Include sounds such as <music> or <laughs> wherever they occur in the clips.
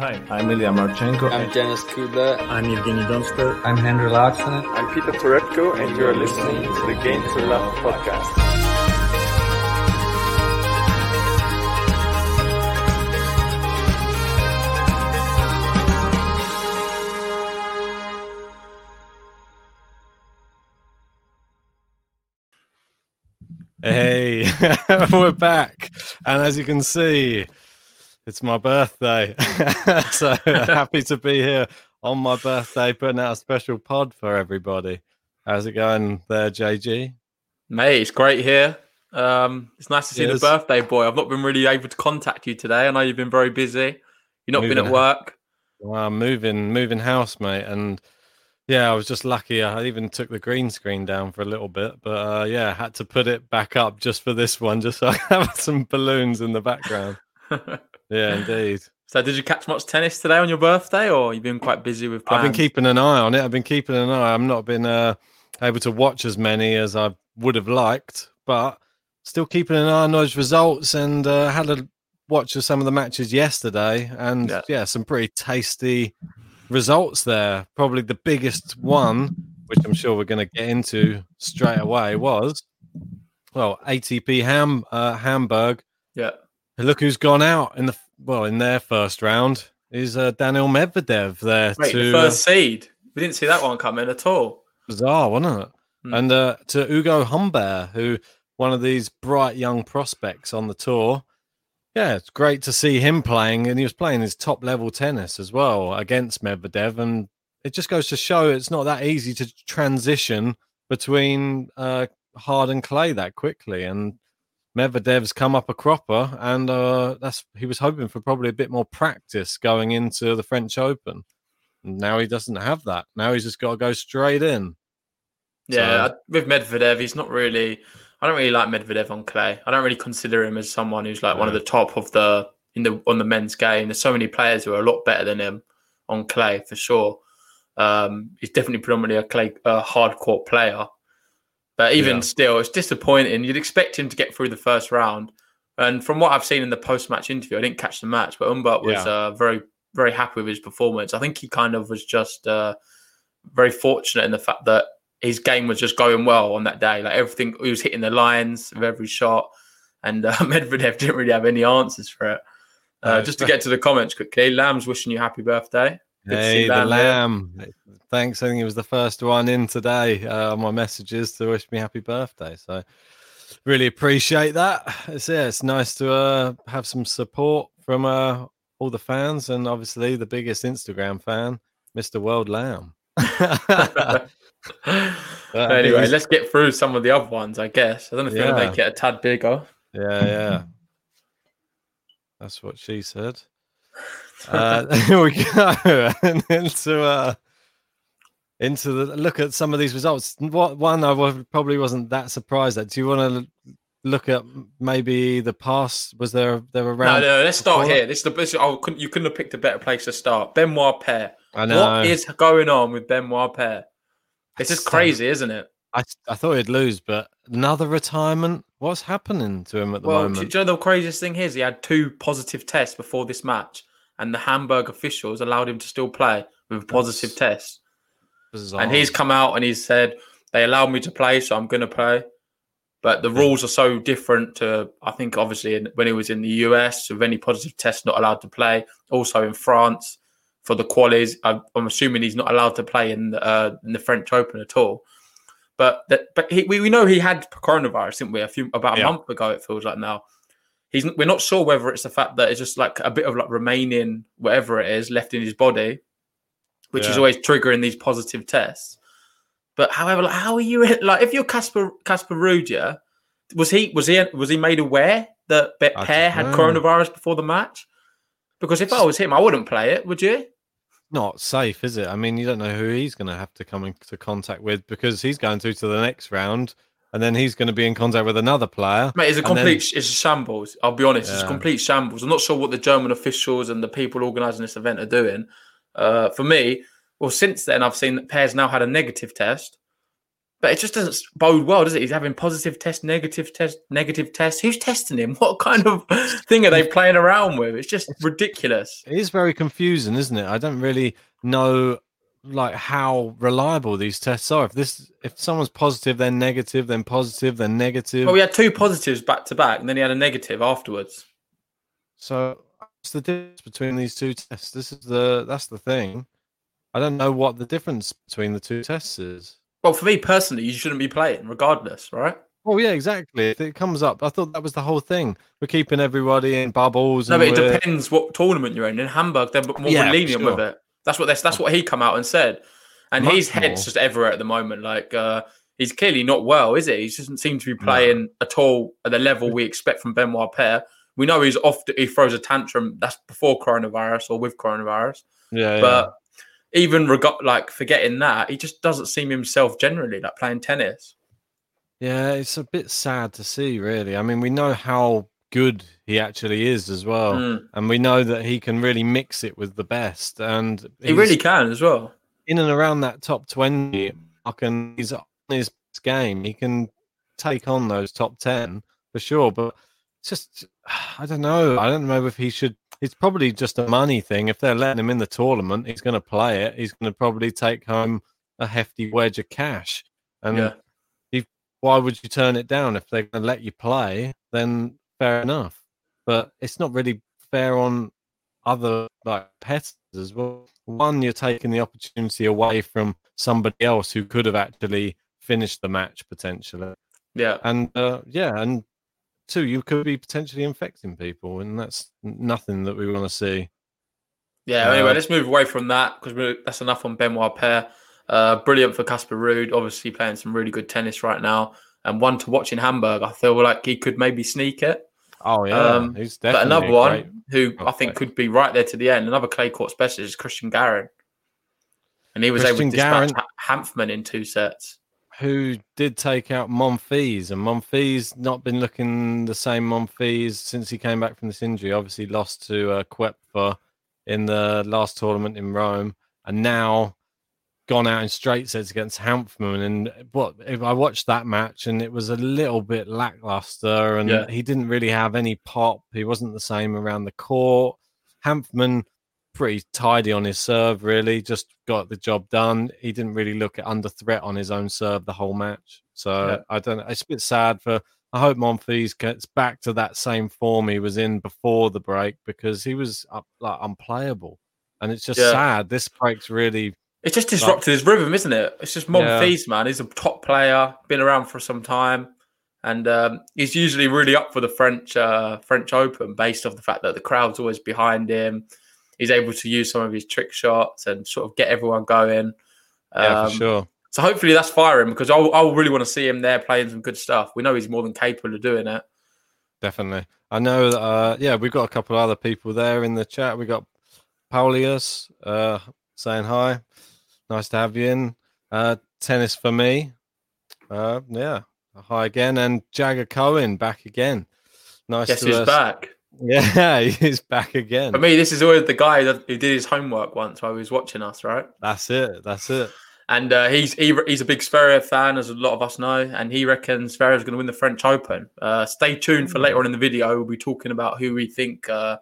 Hi, I'm Ilya Marchenko. I'm Janis Kudla. I'm Evgeny Donskoy. I'm Henry Laaksonen. I'm Peter Torebko, and you're listening to the Game to Love podcast. Hey, <laughs> we're back. And as you can see, it's my birthday. <laughs> so happy to be here on my birthday, putting out a special pod for everybody. How's it going there, JG? Mate, it's great here. Um, it's nice to see yes. the birthday boy. I've not been really able to contact you today. I know you've been very busy. You've not moving been at work. Well, I'm moving, moving house, mate, and yeah, I was just lucky. I even took the green screen down for a little bit, but uh, yeah, had to put it back up just for this one, just so I have <laughs> some balloons in the background. <laughs> yeah, <laughs> indeed. So, did you catch much tennis today on your birthday, or you've been quite busy with plans? I've been keeping an eye on it. I've been keeping an eye. I've not been uh, able to watch as many as I would have liked, but still keeping an eye on those results. And uh, had a watch of some of the matches yesterday, and yeah, yeah some pretty tasty results there. Probably the biggest one, which I'm sure we're going to get into straight away, was well ATP Ham uh, Hamburg. Yeah. Look who's gone out in the well in their first round is uh, Daniil Medvedev there. Wait, to, the first seed. We didn't see that one coming at all. Bizarre, wasn't it? Hmm. And uh, to Ugo Humbert, who one of these bright young prospects on the tour. Yeah, it's great to see him playing, and he was playing his top level tennis as well against Medvedev, and it just goes to show it's not that easy to transition between uh, hard and clay that quickly. And Medvedev's come up a cropper, and uh, that's he was hoping for probably a bit more practice going into the French Open. Now he doesn't have that. Now he's just got to go straight in. Yeah, so, with Medvedev, he's not really. I don't really like Medvedev on clay. I don't really consider him as someone who's like one of the top of the in the on the men's game. There's so many players who are a lot better than him on clay for sure. Um, he's definitely predominantly a clay a hard court player, but even yeah. still, it's disappointing. You'd expect him to get through the first round, and from what I've seen in the post match interview, I didn't catch the match, but Humbert was yeah. uh, very very happy with his performance. I think he kind of was just uh, very fortunate in the fact that his game was just going well on that day. Like everything, he was hitting the lines of every shot, and uh, <laughs> Medvedev didn't really have any answers for it. Uh, just to get to the comments quickly, Lamb's wishing you happy birthday. Hey, the Lamb. Thanks. I think it was the first one in today uh, on my messages to wish me happy birthday. So really appreciate that. It's yeah, it's nice to uh, have some support from uh, all the fans, and obviously the biggest Instagram fan, Mr. World Lamb. <laughs> anyway, let's get through some of the other ones, I guess. I don't know if yeah. you're to make it a tad bigger. Yeah, yeah. That's what she said. Uh, <laughs> here we go. <laughs> and into uh, into the look at some of these results. What one I probably wasn't that surprised at. Do you want to look at maybe the past? Was there there a round? No, no. Let's start here. This is the this, oh, couldn't, you couldn't have picked a better place to start. Benoit Paire. I know. What is going on with Benoit Paire? It's just crazy, isn't it? I, I thought he'd lose, but another retirement. What's happening to him at the well, moment? Do you know the craziest thing is he had two positive tests before this match, and the Hamburg officials allowed him to still play with a positive That's test. Bizarre. And he's come out and he's said they allowed me to play, so I'm going to play. But the rules are so different to, I think, obviously, in, when he was in the US, with any positive test, not allowed to play. Also in France, for the qualies. I'm, I'm assuming he's not allowed to play in the, uh, in the French Open at all. But that, but he, we, we know he had coronavirus, didn't we? A few about a yeah. month ago, it feels like now. He's we're not sure whether it's the fact that it's just like a bit of like remaining whatever it is left in his body, which yeah. is always triggering these positive tests. But however, like, how are you <laughs> like if you're Casper Casper Ruud, was he was he was he made aware that Paire had know. coronavirus before the match? Because if I was him, I wouldn't play it. Would you? Not safe, is it? I mean, you don't know who he's going to have to come into contact with because he's going through to the next round, and then he's going to be in contact with another player. Mate, it's a And then- complete it's a shambles. I'll be honest, it's a complete shambles. I'm not sure what the German officials and the people organising this event are doing. Uh, for me, well, since then I've seen that Paire's now had a negative test, but it just doesn't bode well, does it? He's having positive test, negative test, negative test. Who's testing him? <laughs> What kind of thing are they playing around with? It's just ridiculous. It is very confusing, isn't it? I don't really know like how reliable these tests are. If this, if someone's positive, then negative, then positive, then negative. Well, we had two positives back to back, and then he had a negative afterwards. So what's the difference between these two tests? This is the that's the thing. I don't know what the difference between the two tests is. Well, for me personally, you shouldn't be playing, regardless, right? Oh yeah, exactly. If it comes up, I thought that was the whole thing. We're keeping everybody in bubbles. No, and but it we're- depends what tournament you're in. In Hamburg, they're more Yeah, lenient with it. That's what that's, that's what he come out and said. And Much his head's more. just everywhere at the moment. Like uh, he's clearly not well, is he? He doesn't seem to be playing at all at the level we expect from Benoit Paire. We know he's off. He throws a tantrum. That's before coronavirus or with coronavirus. Yeah, yeah. But even reg- like forgetting that, he just doesn't seem himself generally. Like playing tennis. Yeah, it's a bit sad to see, really. I mean, we know how good he actually is as well, Mm. and we know that he can really mix it with the best. And He really can as well. in and around that top twenty. mark, and he's on his game. He can take on those top ten for sure. But just, I don't know. I don't know if he should. It's probably just a money thing. If they're letting him in the tournament, he's going to play it. He's going to probably take home a hefty wedge of cash. And Yeah. why would you turn it down if they're going to let you play? Then fair enough. But it's not really fair on other like competitors as well. One, you're taking the opportunity away from somebody else who could have actually finished the match potentially, Yeah. and uh, yeah, and two, you could be potentially infecting people, and that's nothing that we want to see. Yeah. Uh, anyway, let's move away from that because that's enough on Benoit Paire. Uh, brilliant for Casper Ruud, obviously playing some really good tennis right now, and one to watch in Hamburg. I feel like he could maybe sneak it. Oh yeah, Um, he's But another one great- who Oh, I think great. could be right there to the end, another clay court specialist is Christian Garin, and he was able to dispatch Garin- Ha- Hanfmann in two sets. who did take out Monfils, and Monfils not been looking the same Monfils since he came back from this injury. Obviously, lost to uh, Koepfer in the last tournament in Rome, and now gone out in straight sets against Hanfmann. And what if I watched that match, and it was a little bit lackluster, and Yeah. he didn't really have any pop. He wasn't the same around the court. Hanfmann pretty tidy on his serve, really. Just got the job done. He didn't really look at under threat on his own serve the whole match. So Yeah. I don't know. It's a bit sad for. I hope Monfils gets back to that same form he was in before the break because he was up, like unplayable, and it's just Yeah. sad. This break's really It's just disrupted his rhythm, isn't it? It's just Yeah. Man. He's a top player, been around for some time, and um, he's usually really up for the French uh, French Open, based off the fact that the crowd's always behind him. He's able to use some of his trick shots and sort of get everyone going. yeah Um, for sure. So hopefully that's firing because I I really want to see him there playing some good stuff. We know he's more than capable of doing it. Definitely. I know that, uh, yeah, we've got a couple of other people there in the chat. We got Paulius uh, saying hi. Nice to have you in. Uh, tennis for me. Uh, yeah. Hi again. And Jagger Cohen back again. Nice Guess to who's uh, back? <laughs> Yeah, <laughs> he's back again. For me, this is always the guy that who did his homework once while he was watching us, right? That's it. That's it. And uh, he's he, he's a big Zverev fan, as a lot of us know, and he reckons Zverev's going to win the French Open. Uh, stay tuned for later on in the video. We'll be talking about who we think uh,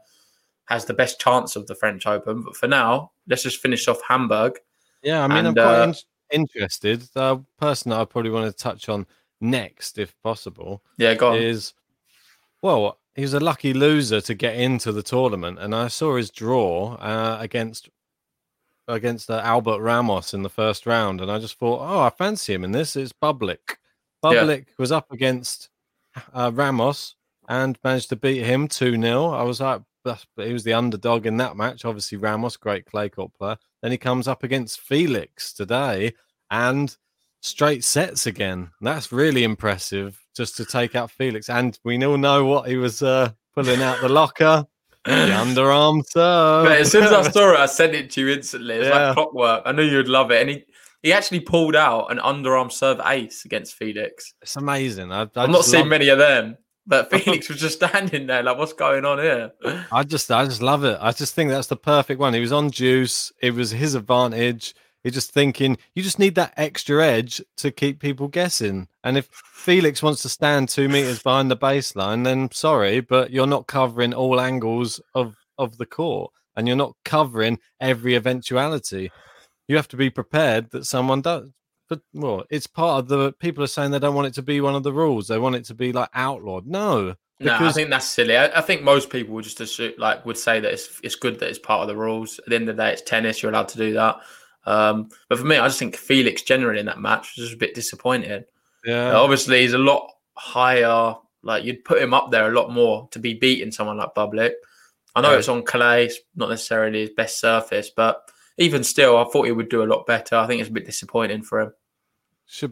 has the best chance of the French Open. But for now, let's just finish off Hamburg. Yeah, I mean, I'm quite uh, in- interested. The person that I probably want to touch on next, if possible, Yeah, go on. is well, he was a lucky loser to get into the tournament, and I saw his draw uh, against against uh, Albert Ramos in the first round, and I just thought, oh, I fancy him in this. It's Bublik. Yeah. Bublik was up against uh, Ramos and managed to beat him two 0 I was like, that's- he was the underdog in that match. Obviously, Ramos, great clay court player. Then he comes up against Felix today, and straight sets again. That's really impressive just to take out Felix. And we all know what he was uh, pulling out the locker. the <laughs> underarm serve. But as soon as I saw it, I <laughs> sent it to you instantly. It's yeah. like clockwork. I knew you'd love it. And he, he actually pulled out an underarm serve ace against Felix. It's amazing. I, have not seen many of them. But Felix <laughs> was just standing there, like, what's going on here? I just, I just love it. I just think that's the perfect one. He was on juice. It was his advantage. He's just thinking you just need that extra edge to keep people guessing. And if Felix wants to stand two meters behind the baseline, then sorry, but you're not covering all angles of of the court, and you're not covering every eventuality. You have to be prepared that someone does. But well, it's part of the people are saying they don't want it to be one of the rules. They want it to be like outlawed. No, because... No, I think that's silly. I, I, think most people would just assume, like would say that it's it's good that it's part of the rules. At the end of the day, it's tennis. You're allowed to do that. Um, but for me, I just think Felix generally in that match was just a bit disappointing. Yeah. Uh, obviously, he's a lot higher. Like you'd put him up there a lot more to be beating someone like Bublik. I know yeah. it's on clay, it's not necessarily his best surface, but even still, I thought he would do a lot better. I think it's a bit disappointing for him.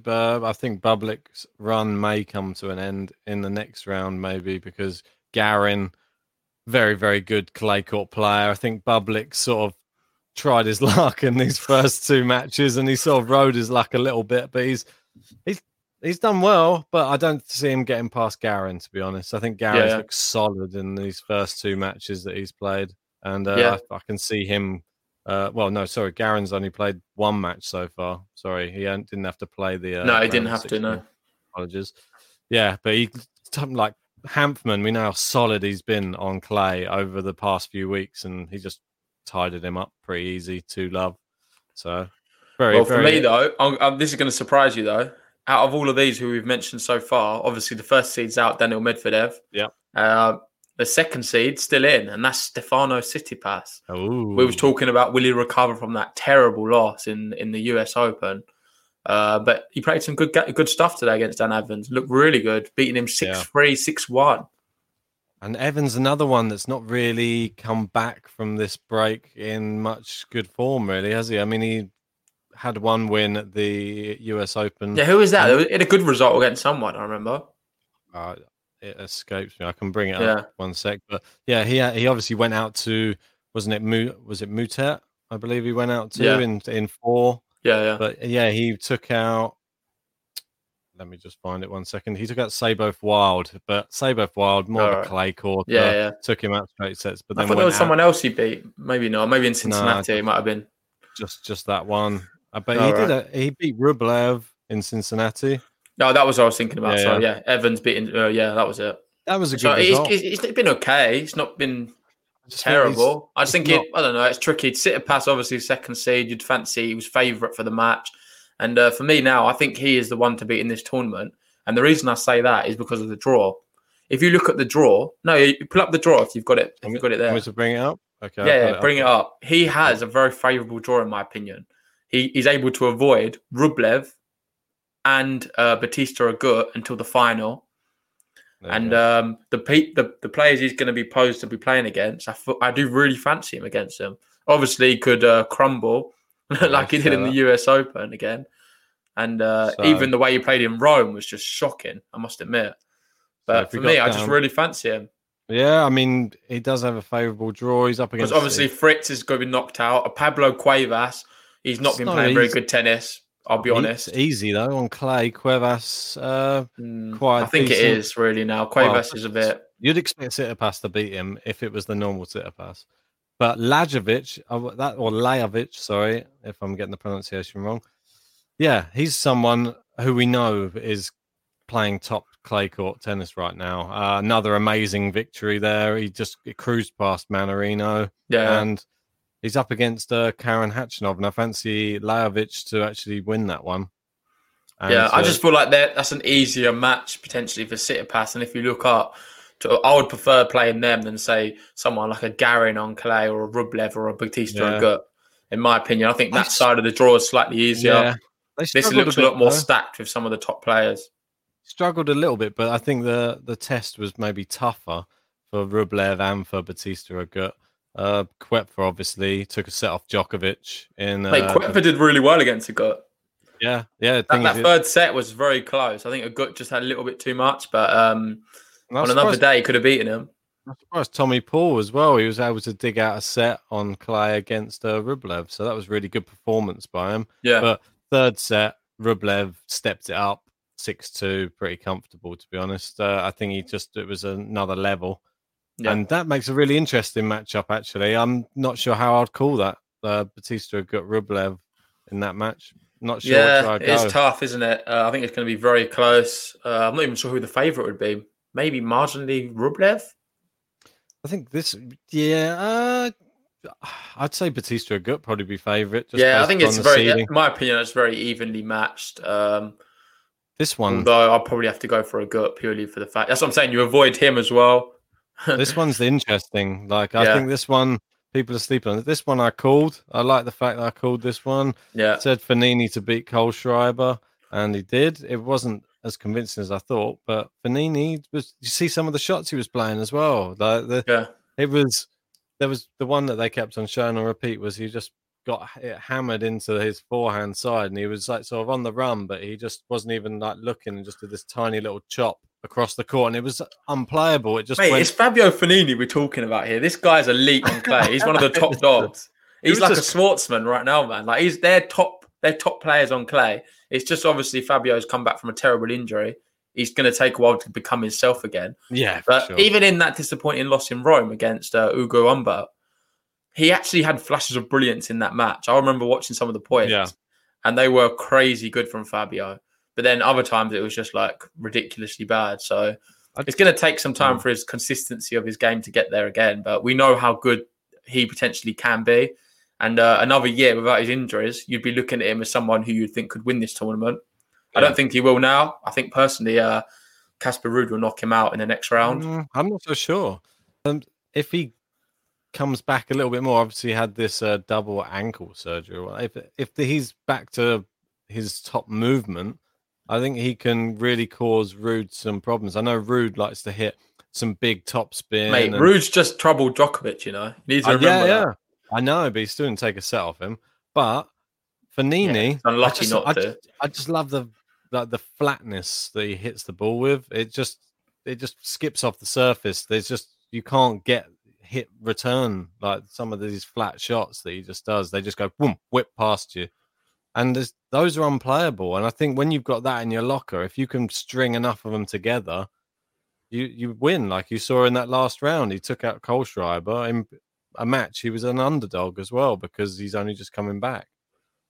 Uh, I think Bublik's run may come to an end in the next round, maybe because Garin, very very good clay court player. I think Bublik sort of tried his <laughs> luck in these first two matches, and he sort of rode his luck a little bit. But he's he's he's done well, but I don't see him getting past Garin. To be honest, I think Garin yeah. looks solid in these first two matches that he's played, and uh, yeah. I, I, can see him. Uh, well, no, sorry, Garin's only played one match so far. Sorry, he didn't have to play the. Uh, no, he didn't have to. No, apologies. Yeah, but he something like Hanfmann. We know how solid he's been on clay over the past few weeks, and he just tidied him up pretty easy to love. So, very, well, very... for me though, I'm, I'm, this is going to surprise you though. Out of all of these who we've mentioned so far, obviously the first seed's out, Daniil Medvedev. Yeah. Uh, the second seed still in, and that's Stefano Tsitsipas. Ooh. We was talking about will he recover from that terrible loss in in the U.S. Open. Uh, but he played some good good stuff today against Dan Evans. Looked really good, beating him 6 3, 6 1. And Evans, another one that's not really come back from this break in much good form, really, has he? I mean, he had one win at the US Open. Yeah, who was that? It had a good result against someone, I remember. Uh, it escapes me. I can bring it yeah. up one sec. But yeah, he he obviously went out to wasn't it Mu was it Moutet? I believe he went out to yeah. in in four. Yeah, yeah. But yeah, he took out let me just find it one second. He took out Seyboth Wild, but Seyboth Wild more of a clay court. Yeah, yeah. Took him out straight sets, but I then thought there was out. someone else he beat. Maybe not. Maybe in Cincinnati no, it might have been. Just just that one. Uh, I bet he right. did. A, he beat Rublev in Cincinnati. No, that was what I was thinking about. Yeah, so yeah, yeah. Evans beating. Uh, yeah, that was it. That was a good. So result. It's, it's been okay. It's not been terrible. I just think not... it. I don't know. It's tricky. Tsitsipas, obviously second seed. You'd fancy he was favourite for the match. And uh, for me now, I think he is the one to beat in this tournament. And the reason I say that is because of the draw. If you look at the draw, no, you pull up the draw if you've got it. If you've got it there. to bring it up. Okay. Yeah, yeah bring it up. He has a very favourable draw, in my opinion. He, he's able to avoid Rublev and uh, Bautista Agut until the final. and um, the, the the players he's going to be posed to be playing against, I, I do really fancy him against them. Obviously, he could uh, crumble <laughs> like he did in the US Open again. And uh, so, even the way he played in Rome was just shocking, I must admit. But so for me, down, I just really fancy him. Yeah, I mean, he does have a favourable draw. He's up against. Because obviously, Fritz is going to be knocked out. Pablo Cuevas, he's not been playing easy. very good tennis. I'll be honest. It's easy though on clay. Cuevas, uh, mm, quite. I think decent. it is really now. Cuevas well, is a bit. You'd expect Tsitsipas to beat him if it was the normal Tsitsipas, but Lajovic, uh, that or Lajovic, sorry if I'm getting the pronunciation wrong. Yeah, he's someone who we know is playing top clay court tennis right now. Uh, another amazing victory there. He just cruised past Mannarino. Yeah. And he's up against uh, Karen Khachanov, and I fancy Lajovic to actually win that one. And yeah, I just feel like that that's an easier match potentially for Tsitsipas. And if you look up, to, I would prefer playing them than say someone like a Garin on clay or a Rublev or a Bautista yeah. Gut. In my opinion, I think that I side of the draw is slightly easier. Yeah. This looks a, bit, lot more though. stacked with some of the top players. Struggled a little bit, but I think the the test was maybe tougher for Rublev and for Bautista Agut. Uh, Koepfer obviously took a set off Djokovic in. Uh, Koepfer did really well against Agut. Yeah, yeah. That, that third set was very close. I think Agut just had a little bit too much, but um, on another day, he could have beaten him. I'm surprised Tommy Paul as well. He was able to dig out a set on clay against uh, Rublev, so that was really good performance by him. Yeah. But third set, Rublev stepped it up six two, pretty comfortable to be honest. Uh, I think he just it was another level, yeah. and that makes a really interesting matchup. Actually, I'm not sure how I'd call that. Uh, Bautista got Rublev in that match. Not sure. Yeah, it's tough, isn't it? Uh, I think it's going to be very close. Uh, I'm not even sure who the favorite would be. Maybe marginally Rublev. I think this, yeah, uh, I'd say Bautista Agut probably be favourite. Yeah, I think it's very, in my opinion, it's very evenly matched. Um, this one, though, I'll probably have to go for Agut purely for the fact that's what I'm saying. You avoid him as well. This <laughs> one's interesting. Like, I yeah. think this one, people are sleeping on. This one I called. I like the fact that I called this one. Yeah. said Fognini to beat Kohlschreiber, and he did. It wasn't as convincing as I thought. But Fognini was you see some of the shots he was playing as well. Like the, yeah, it was there was the one that they kept on showing on repeat was he just got it hammered into his forehand side and he was like sort of on the run, but he just wasn't even like looking and just did this tiny little chop across the court and it was unplayable. It just Mate, went... it's Fabio Fognini we're talking about here. This guy's elite on clay. He's one of the top <laughs> dogs. He's like just... a sportsman right now, man. Like he's their top they're top players on clay. It's just obviously Fabio's come back from a terrible injury. He's going to take a while to become himself again. Yeah, but sure. even in that disappointing loss in Rome against uh, Ugo Humbert, he actually had flashes of brilliance in that match. I remember watching some of the points, yeah. and they were crazy good from Fabio. But then other times it was just like ridiculously bad. So I'd, it's going to take some time for his consistency of his game to get there again. But we know how good he potentially can be. And uh, another year without his injuries, you'd be looking at him as someone who you'd think could win this tournament. Yeah. I don't think he will now. I think personally, uh, Casper Ruud will knock him out in the next round. Mm, I'm not so sure. Um, if he comes back a little bit more, obviously he had this uh, double ankle surgery. If if he's back to his top movement, I think he can really cause Ruud some problems. I know Ruud likes to hit some big top spin. Mate, and... Ruud's just troubled Djokovic. You know, he needs to uh, remember yeah, yeah. I know, but he still didn't take a set off him. But Fognini, yeah, unlucky I just, not I to. Just, I just love the like the flatness that he hits the ball with. It just it just skips off the surface. There's just you can't get hit return like some of these flat shots that he just does. They just go boom, whip past you. And those are unplayable. And I think when you've got that in your locker, if you can string enough of them together, you you win. Like you saw in that last round, he took out Kohlschreiber in a match, he was an underdog as well because he's only just coming back.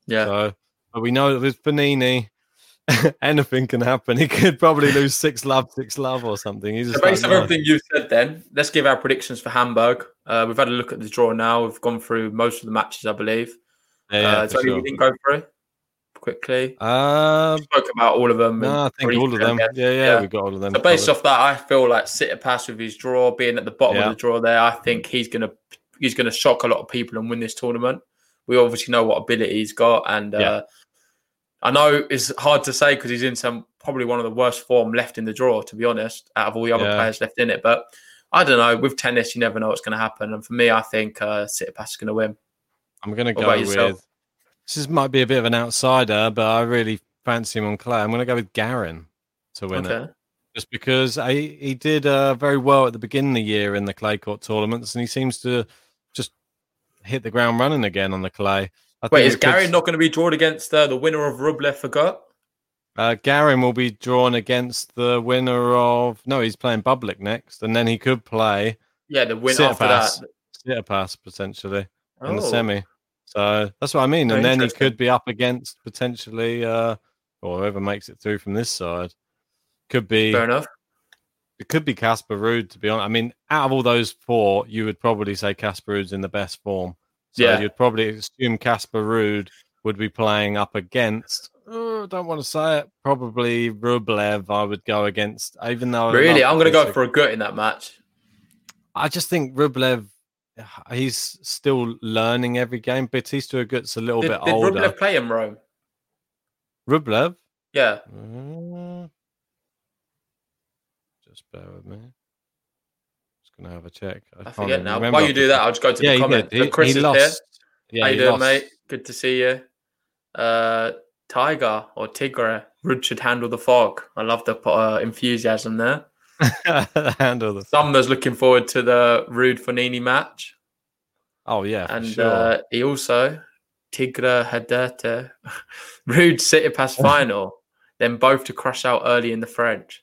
Yeah. So, but we know that with Fognini, <laughs> anything can happen. He could probably lose six love, six love, or something. He's so based on everything you've said, then let's give our predictions for Hamburg. Uh, we've had a look at the draw now. We've gone through most of the matches, I believe. Yeah, yeah uh, so sure. you didn't go through quickly. Um, spoke about all of them. No, I think all of them. Yeah, yeah, yeah, we got all of them. So based covered. off that, I feel like Tsitsipas with his draw being at the bottom yeah. of the draw there, I think he's going to he's to shock a lot of people and win this tournament. We obviously know what ability he's got, and yeah. uh, I know it's hard to say because he's in some probably one of the worst form left in the draw, to be honest, out of all the other players left in it. But I don't know. With tennis, you never know what's going to happen, and for me, I think uh, Tsitsipas is going to win. I'm going to go with. This might be a bit of an outsider, but I really fancy him on clay. I'm going to go with Garin to win okay. it just because I, he did uh, very well at the beginning of the year in the clay court tournaments, and he seems to just hit the ground running again on the clay. I Wait, is Gary not going to be drawn against uh, the winner of Rublev Forgot? Uh, Garin will be drawn against the winner of no, he's playing Bublik next, and then he could play. Yeah, the winner after that. Tsitsipas potentially oh. in the oh. semi. So that's what I mean, and then he could be up against potentially, uh, or whoever makes it through from this side. Could be fair enough. It could be Casper Ruud, to be honest. I mean, out of all those four, you would probably say Casper Ruud's in the best form. So yeah. you'd probably assume Casper Ruud would be playing up against. Oh, don't want to say it. Probably Rublev. I would go against, even though really, I'm going to go for Agut in that match. I just think Rublev. He's still learning every game. Bautista Agut's a little did, bit did older. Rublev play in Rome? Rublev? Yeah. Mm, just bear with me. Just gonna have a check. I, I forget now. While you do that, I'll just go to yeah, the comment. He, Chris he is lost. here. Yeah, How you doing, lost. mate? Good to see you. Uh, Tiger or Tigre. Ruud should handle the fog. I love the uh, enthusiasm there. <laughs> handle the. Sumner's looking forward to the Ruud Fognini match. Oh yeah, and sure. uh, he also Tigre Hederte <laughs> Ruud Tsitsipas final, <laughs> then both to crush out early in the French.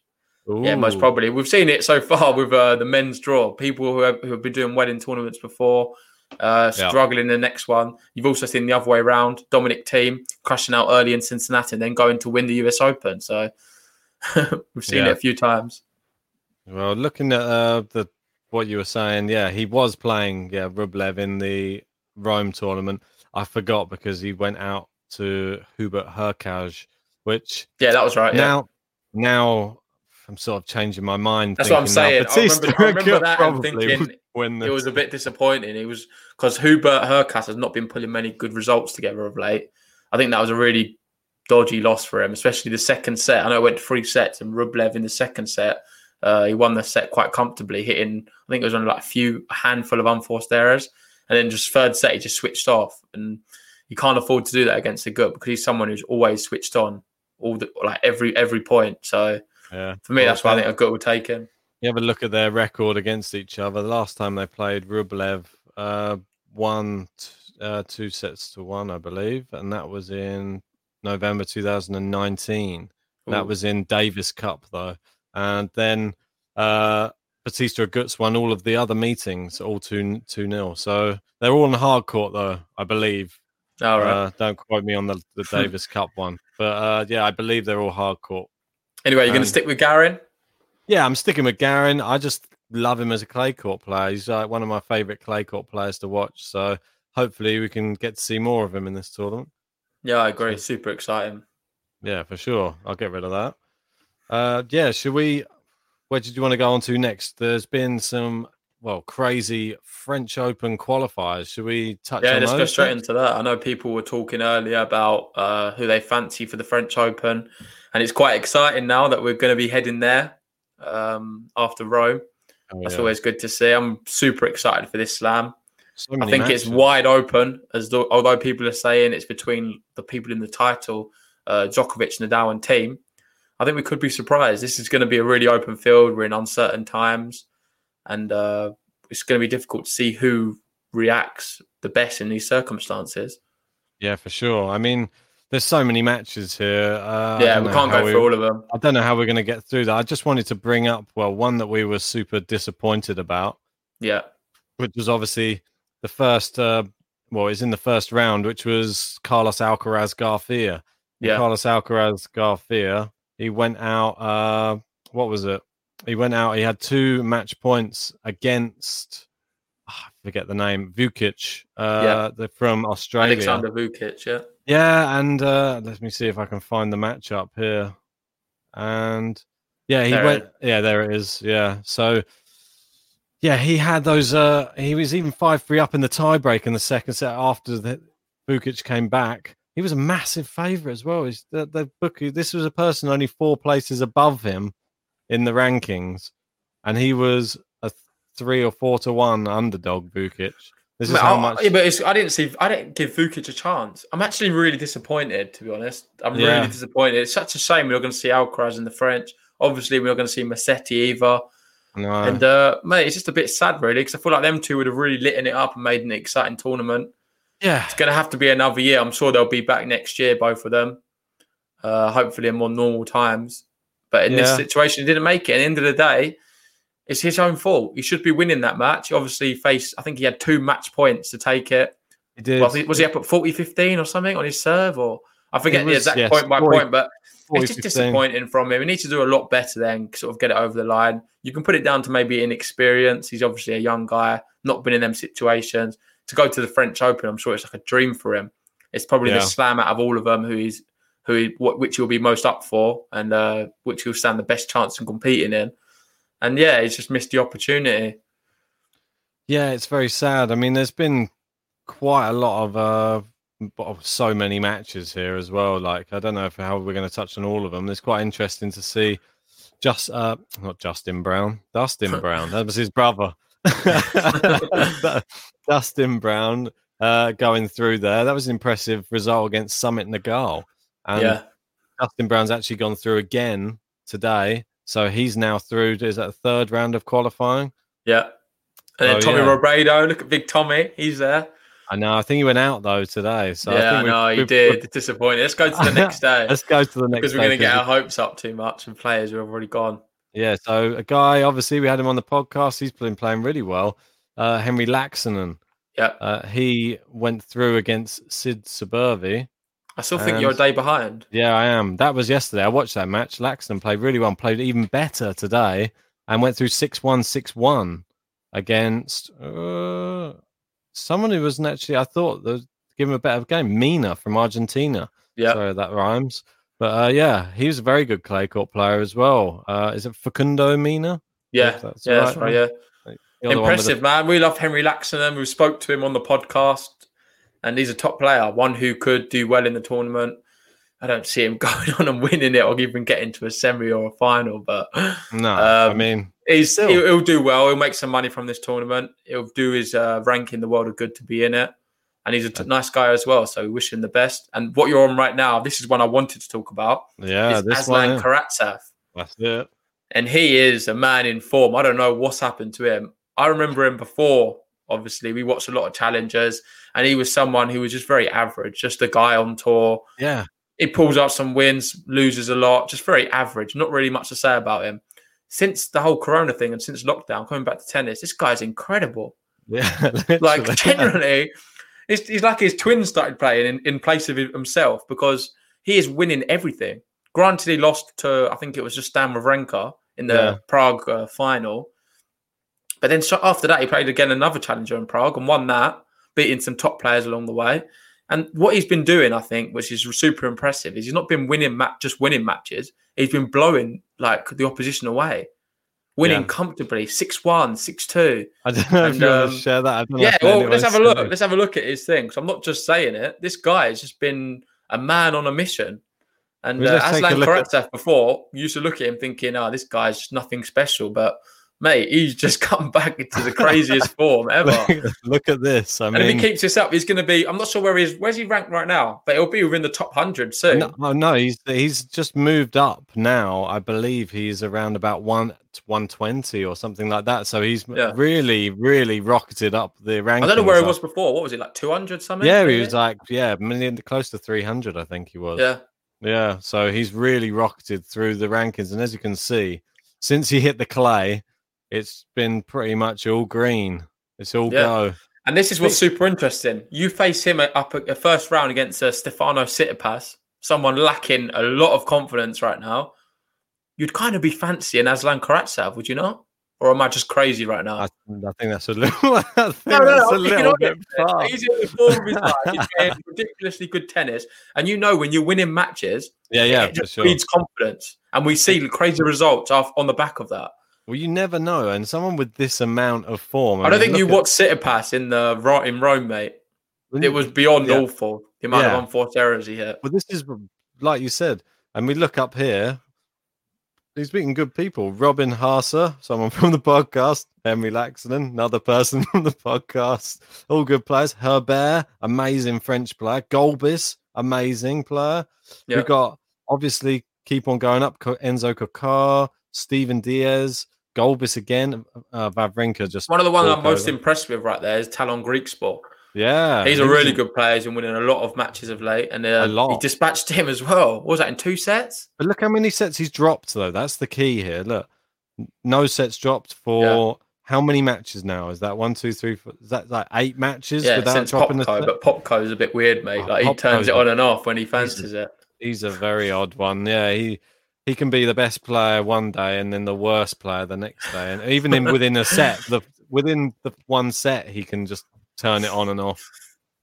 Ooh. Yeah, most probably. We've seen it so far with uh, the men's draw. People who have, who have been doing well in tournaments before, uh, struggling yeah. in the next one. You've also seen the other way around. Dominic Thiem crushing out early in Cincinnati and then going to win the US Open. So we've seen yeah. it a few times. Well, looking at uh, the what you were saying, yeah, he was playing yeah Rublev in the Rome tournament. I forgot because he went out to Hubert Hurkacz, which yeah, that was right. Now, yeah. now I'm sort of changing my mind. That's what I'm saying. I remember, I <laughs> remember that and thinking when it was a bit disappointing. It was because Hubert Hurkacz has not been pulling many good results together of late. I think that was a really dodgy loss for him, especially the second set. I know it went three sets, and Rublev in the second set, uh, he won the set quite comfortably, hitting I think it was only like a few a handful of unforced errors, and then just third set he just switched off, and you can't afford to do that against a good because he's someone who's always switched on all the like every every point. So yeah. For me, that's why I think Agut would take him. You have a look at their record against each other. The last time they played, Rublev uh, won uh, two sets to one, I believe, and that was in November 2019. Ooh. That was in Davis Cup, though. And then uh, Bautista Agut's won all of the other meetings, all 2 2 0. So they're all on hard court, though, I believe. All right. Uh, don't quote me on the, the <laughs> Davis Cup one. But uh, yeah, I believe they're all hard court. Anyway, you're going to stick with Garin? Yeah, I'm sticking with Garin. I just love him as a clay court player. He's like one of my favorite clay court players to watch. So hopefully we can get to see more of him in this tournament. Yeah, I agree. Super exciting. Yeah, for sure. I'll get rid of that. Uh, yeah, should we? Where did you want to go on to next? There's been some well crazy French Open qualifiers. Should we touch? Yeah, let's go straight into that. I know people were talking earlier about uh, who they fancy for the French Open and it's quite exciting now that we're going to be heading there um, after Rome. Oh, That's yeah. always good to see. I'm super excited for this slam. So I think matches. it's wide open, as though, although people are saying it's between the people in the title, uh, Djokovic, Nadal, and Thiem. I think we could be surprised. This is going to be a really open field. We're in uncertain times, and uh, it's going to be difficult to see who reacts the best in these circumstances. Yeah, for sure. I mean, there's so many matches here. Uh, yeah, we can't go we, through all of them. I don't know how we're going to get through that. I just wanted to bring up, well, one that we were super disappointed about. Yeah. Which was obviously the first, uh, well, it's in the first round, which was Carlos Alcaraz Garcia. Yeah. Carlos Alcaraz Garcia, he went out, uh, what was it? He went out, he had two match points against, oh, I forget the name, Vukic, uh, yeah. from Australia. Alexander Vukic, yeah. Yeah, and uh, let me see if I can find the matchup here. And yeah, he there went. Yeah, there it is. Yeah, so yeah, he had those. Uh, he was even five three up in the tiebreak in the second set after the Vukic came back. He was a massive favourite as well. He's the, the book. This was a person only four places above him in the rankings, and he was a three or four to one underdog. Vukic. This is how much. Yeah, but I didn't see. I didn't give Vukic a chance. I'm actually really disappointed, to be honest. I'm yeah. really disappointed. It's such a shame we're going to see Alcaraz in the French. Obviously, we're not going to see Musetti either. No. And uh, mate, it's just a bit sad, really, because I feel like them two would have really lit it up and made an exciting tournament. Yeah, it's going to have to be another year. I'm sure they'll be back next year, both of them. Uh, hopefully, in more normal times. But in yeah. this situation, it didn't make it. At the end of the day, it's his own fault. He should be winning that match. He obviously faced, I think he had two match points to take it. He did. Was he, was he up at 40 15 or something on his serve? Or I forget was, the exact yes, point by 40, point, but 40, it's just 15. disappointing from him. He needs to do a lot better then, sort of get it over the line. You can put it down to maybe inexperience. He's obviously a young guy, not been in them situations. To go to the French Open, I'm sure it's like a dream for him. It's probably yeah. the slam out of all of them who he's who he, which he'll be most up for and uh, which he'll stand the best chance in competing in and yeah, he's just missed the opportunity. Yeah, it's very sad. I mean, there's been quite a lot of uh, so many matches here as well. Like, I don't know if how we're going to touch on all of them. It's quite interesting to see. Just uh, not Justin Brown, Dustin <laughs> Brown. That was his brother. <laughs> Dustin Brown uh, going through there. That was an impressive result against Sumit Nagal. And yeah, Dustin Brown's actually gone through again today. So he's now through. Is that the third round of qualifying? yeah. And then Oh, Tommy yeah. Robredo, look at Big Tommy, he's there. I know. I think he went out though today. So yeah, I know he did. Disappointing. Let's go to the <laughs> next day Let's go to the next. Day. Because we're going to get our hopes up too much and players who have already gone. Yeah, so a guy, obviously, we had him on the podcast. He's been playing really well. Uh, Henry Laaksonen. Yeah, Uh, he went through against Sid Suburvi. I still think you're a day behind. Yeah, I am. That was yesterday. I watched that match. Laxton played really well, played even better today, and went through 6 1 6 1 against uh, someone who wasn't actually, I thought, was give him a better game. Mina from Argentina. Yeah, Sorry, that rhymes. But uh, yeah, he was a very good clay court player as well. Uh, is it Facundo Mina? yeah, that's yeah, that's right. right. Yeah, one the- impressive man. We love Henry Laaksonen. We spoke to him on the podcast, and he's a top player, one who could do well in the tournament. I don't see him <laughs> going on and winning it or even getting to a semi or a final, but No, I Um, mean, he's he'll, he'll do well. He'll make some money from this tournament. He'll do his uh, rank in the world of good to be in it, and he's a t- nice guy as well. So we wish him the best. And what you're on right now, this is one I wanted to talk about. yeah, is this Aslan one. yeah. Karatsev, That's it. and he is a man in form. I don't know what's happened to him. I remember him before. Obviously, we watched a lot of challengers, and he was someone who was just very average, just a guy on tour. Yeah. He pulls out some wins, loses a lot, just very average. Not really much to say about him. Since the whole Corona thing and since lockdown, coming back to tennis, this guy's incredible. Yeah. <laughs> Like generally, it's, he's like his twin started playing in, in place of himself because he is winning everything. Granted, he lost to I think it was just Stan Wawrinka in the Yeah. Prague uh, final, but then so after that he played again another challenger in Prague and won that, beating some top players along the way. And what he's been doing, I think, which is super impressive, is he's not been winning ma- just winning matches. He's been blowing like the opposition away, winning Yeah. comfortably 6-1, 6-2. I don't know if and, you want um, to share that. Yeah, if well, let's have a look. Let's have a look at his thing. So I'm not just saying it. This guy has just been a man on a mission. And Well, uh, Aslan look at- Karatsev before used to look at him thinking, "Oh, this guy's nothing special." But mate, he's just <laughs> come back into the craziest <laughs> form ever. Look, at this. I and if he keeps this up, he's going to be. I'm not sure where he's. Where's he ranked right now? But he'll be within the top hundred soon. no, oh, no, he's he's just moved up now. I believe he's around about one one twenty or something like that. So he's Yeah. really, really rocketed up the rankings. I don't know where he was before. What was it like? 200 something? Yeah, he was like yeah, million close to three hundred. I think he was. Yeah, Yeah, so he's really rocketed through the rankings, and as you can see, since he hit the clay, it's been pretty much all green. It's all Yeah. go. And this is what's super interesting. You face him up a, a first round against uh, Stefano Tsitsipas, someone lacking a lot of confidence right now. You'd kind of be fancying Aslan Karatsev, would you not? Or am I just crazy right now? I, I think that's a little. <laughs> I think No, no, that's no, a I'm picking little bit him. far. He's in the form of his life. He's <laughs> ridiculously good tennis. And you know, when you're winning matches, Yeah, yeah, it for just sure. breeds confidence. And we see crazy results off on the back of that. Well, you never know, and someone with this amount of form. I, don't mean, think you at- watched Tsitsipas in the in Rome, mate. It was beyond Yeah. awful. The amount Yeah. of unforced errors he hit. Well, this is like you said, and we look up here. He's beating good people. Robin Haase, someone from the podcast. Henry Laaksonen, another person <laughs> from the podcast. All good players. Herbert, amazing French player. Gulbis, amazing player. Yeah. We've got obviously keep on going up. Enzo Couacaud, Stephen Diaz, Gulbis again. Uh, Wawrinka just One of the ones I'm walk most impressed with right there is Tallon Griekspoor. Yeah, He's a really good player. He's been winning a lot of matches of late, and uh, A lot. he dispatched him as well. What was that in two sets? But look how many sets he's dropped, though. That's the key here. Look, no sets dropped for how many matches now? Is that one, two, three, four? Is that like eight matches Yeah, without since dropping a Popko, set? but Popko's a bit weird, mate. Oh, Like he turns it on and off when he a- fancies it. He's a very odd one. Yeah, he he can be the best player one day and then the worst player the next day, and even in within a set, the within the one set, he can just turn it on and off.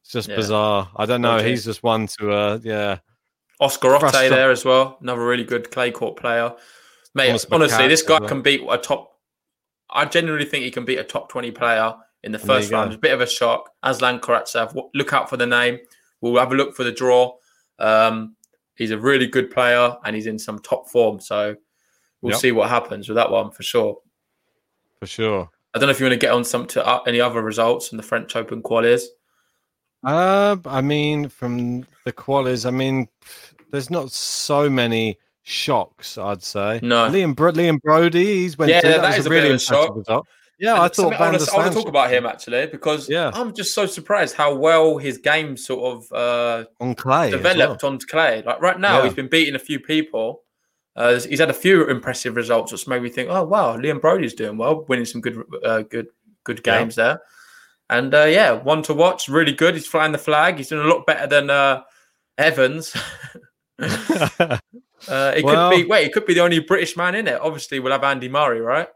It's just Yeah. bizarre. I don't know. Okay. He's just one to uh, yeah. Oscar Otte Frustra- there as well, another really good clay court player. Mate, Thomas honestly, McCann this guy well. can beat a top. I genuinely think he can beat a top twenty player in the first round. go. It's a bit of a shock. Aslan Karatsev, look out for the name. We'll have a look for the draw. Um, he's a really good player and he's in some top form. So we'll Yep. see what happens with that one for sure. For sure. I don't know if you want to get on some to uh, any other results in the French Open qualies. Uh, I mean, from the qualies, I mean, there's not so many shocks. I'd say No. Liam Bro- Liam Broady. He's went. Yeah, to, that was is a bit really of a shock. result. Yeah, And I thought something Van I want to talk about him actually because Yeah. I'm just so surprised how well his game sort of uh, on clay as well. developed onto clay. Like right now, Yeah. he's been beating a few people. Uh, he's had a few impressive results, which made me think, oh wow, Liam Broady's doing well, winning some good, uh, good, good Yeah. games there. And uh, yeah, one to watch, really good. He's flying the flag. He's doing a lot better than uh, Evans. <laughs> <laughs> uh, it Well- could be wait, it could be the only British man in it. Obviously, we'll have Andy Murray, right?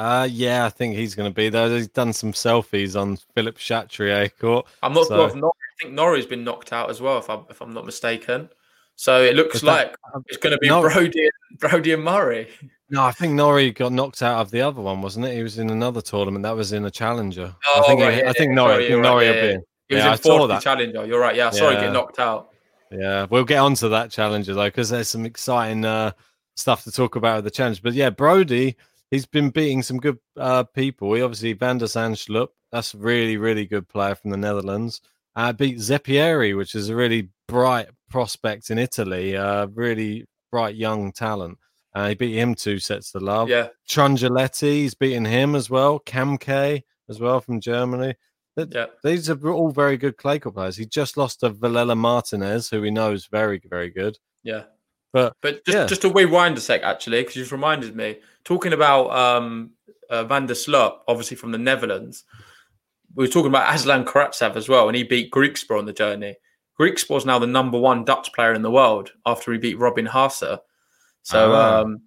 Uh, yeah, I think he's going to be there. He's done some selfies on Philippe Chatrier court. I'm not So- sure if Nor- I think Norrie's been knocked out as well, if I'm if I'm not mistaken. So it looks that- like it's going to be No. Broady, <laughs> Broady and Murray. No, I think Norrie got knocked out of the other one, wasn't it? He was in another tournament. That was in a challenger. Oh, I think. right, he- yeah, I think Norrie. sorry, you're right, Norrie yeah, yeah. He was Yeah, in fourth that. challenger. You're right. Yeah, sorry, Yeah. get knocked out. Yeah, we'll get onto that challenger though, because there's some exciting uh, stuff to talk about with the challenge. But yeah, Broady, he's been beating some good uh, people. He obviously Van de Zandschulp, that's a really, really good player from the Netherlands. Uh, beat Zeppieri, which is a really bright prospect in Italy, uh, really bright young talent. Uh, he beat him two sets to love. Yeah, Trungelliti, he's beaten him as well. Kamke as well from Germany. Yeah. These are all very good clay court players. He just lost to Vilella Martinez, who we know is very, very good. Yeah. But, but just yeah. just to rewind a sec, actually, because you just reminded me talking about um, uh, Van der Slup, obviously from the Netherlands. We were talking about Aslan Karatsev as well, and he beat Griekspoor on the journey. Griekspoor is now the number one Dutch player in the world after he beat Robin Haase. So Ah. um,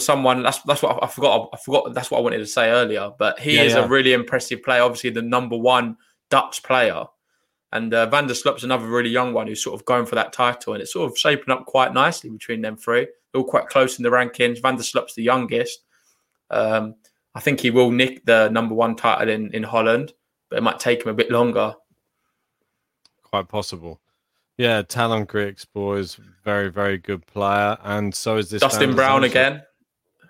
someone that's that's what I, I forgot. I forgot that's what I wanted to say earlier. But he Yeah, is yeah. a really impressive player. Obviously, the number one Dutch player. And uh, Van der Slup's another really young one who's sort of going for that title, and it's sort of shaping up quite nicely between them three. They're all quite close in the rankings. Van der Slup's the youngest. Um, I think he will nick the number one title in, in Holland, but it might take him a bit longer. quite possible. Yeah, Tallon Griekspoor is very, very good player, and so is this Dustin Brown again,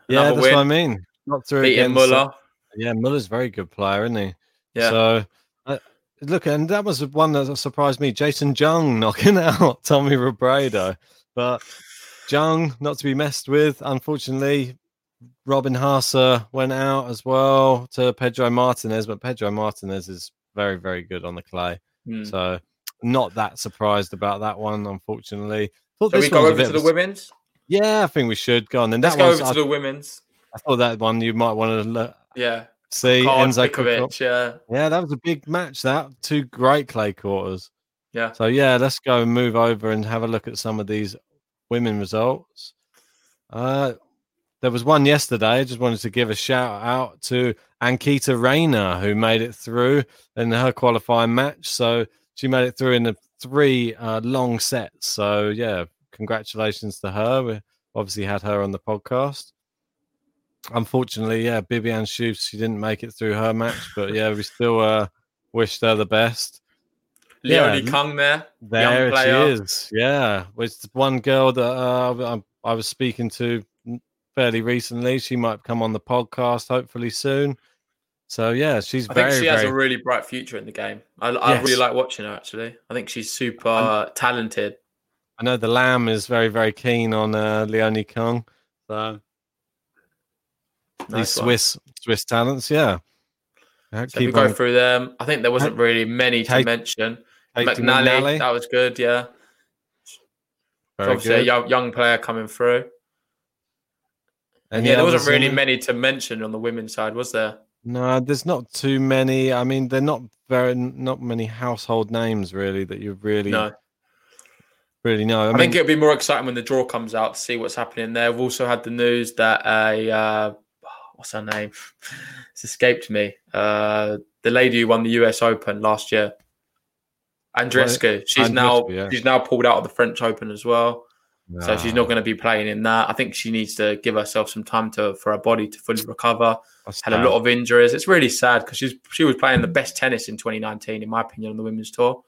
Yeah, that's win. what I mean. Not through beating against- Muller. Yeah, Muller's a very good player, isn't he? Yeah, So, look, and that was one that surprised me. Jason Jung knocking <laughs> out Tommy Robredo, but Jung not to be messed with. Unfortunately, Robin Haase went out as well to Pedro Martinez, but Pedro Martinez is very, very good on the clay. Hmm. So, not that surprised about that one. Unfortunately, Thought Shall we go over to the women's? Yeah, I think we should go on. Then Let's that go over I, to the women's. I thought that one you might want to look, Yeah, see. Card Enzo. Yeah, Yeah, that was a big match. That two great clay quarters. yeah. So yeah, let's go and move over and have a look at some of these women results. Uh, there was one yesterday. I just wanted to give a shout out to Ankita Raina who made it through in her qualifying match. So she made it through in the three uh, long sets. So yeah, congratulations to her. We obviously had her on the podcast. Unfortunately, yeah, Bibiane Schoofs, she didn't make it through her match, but yeah, we still uh, wished her the best. Yeah, Leonie Kung there. There young player. she is. Yeah, it's one girl that uh, I, I was speaking to fairly recently. She might come on the podcast hopefully soon. So yeah, she's I very think she has very. a really bright future in the game. I, I Yes. really like watching her. Actually, I think she's super talented. I know the Lamb is very very keen on uh, Leonie Kung. So these Nice one. Swiss Swiss talents, yeah. Uh, So we keep go through them. I think there wasn't really many to Kate- mention. McNally, McNally, that was good. Yeah, very obviously a good. young, young player coming through. And Any yeah, there wasn't really in- many to mention on the women's side, was there? No, there's not too many. I mean, they're not very not many household names really that you really No. really know. I, I, mean, think it'll be more exciting when the draw comes out to see what's happening there. We've also had the news that a uh, what's her name? It's escaped me. Uh, the lady who won the US Open last year, Andrescu. She's now yeah. she's now pulled out of the French Open as well, so she's not going to be playing in that. I think she needs to give herself some time to for her body to fully recover. that's Had a lot of injuries. It's really sad because she's she was playing the best tennis in 2019, in my opinion, on the women's tour.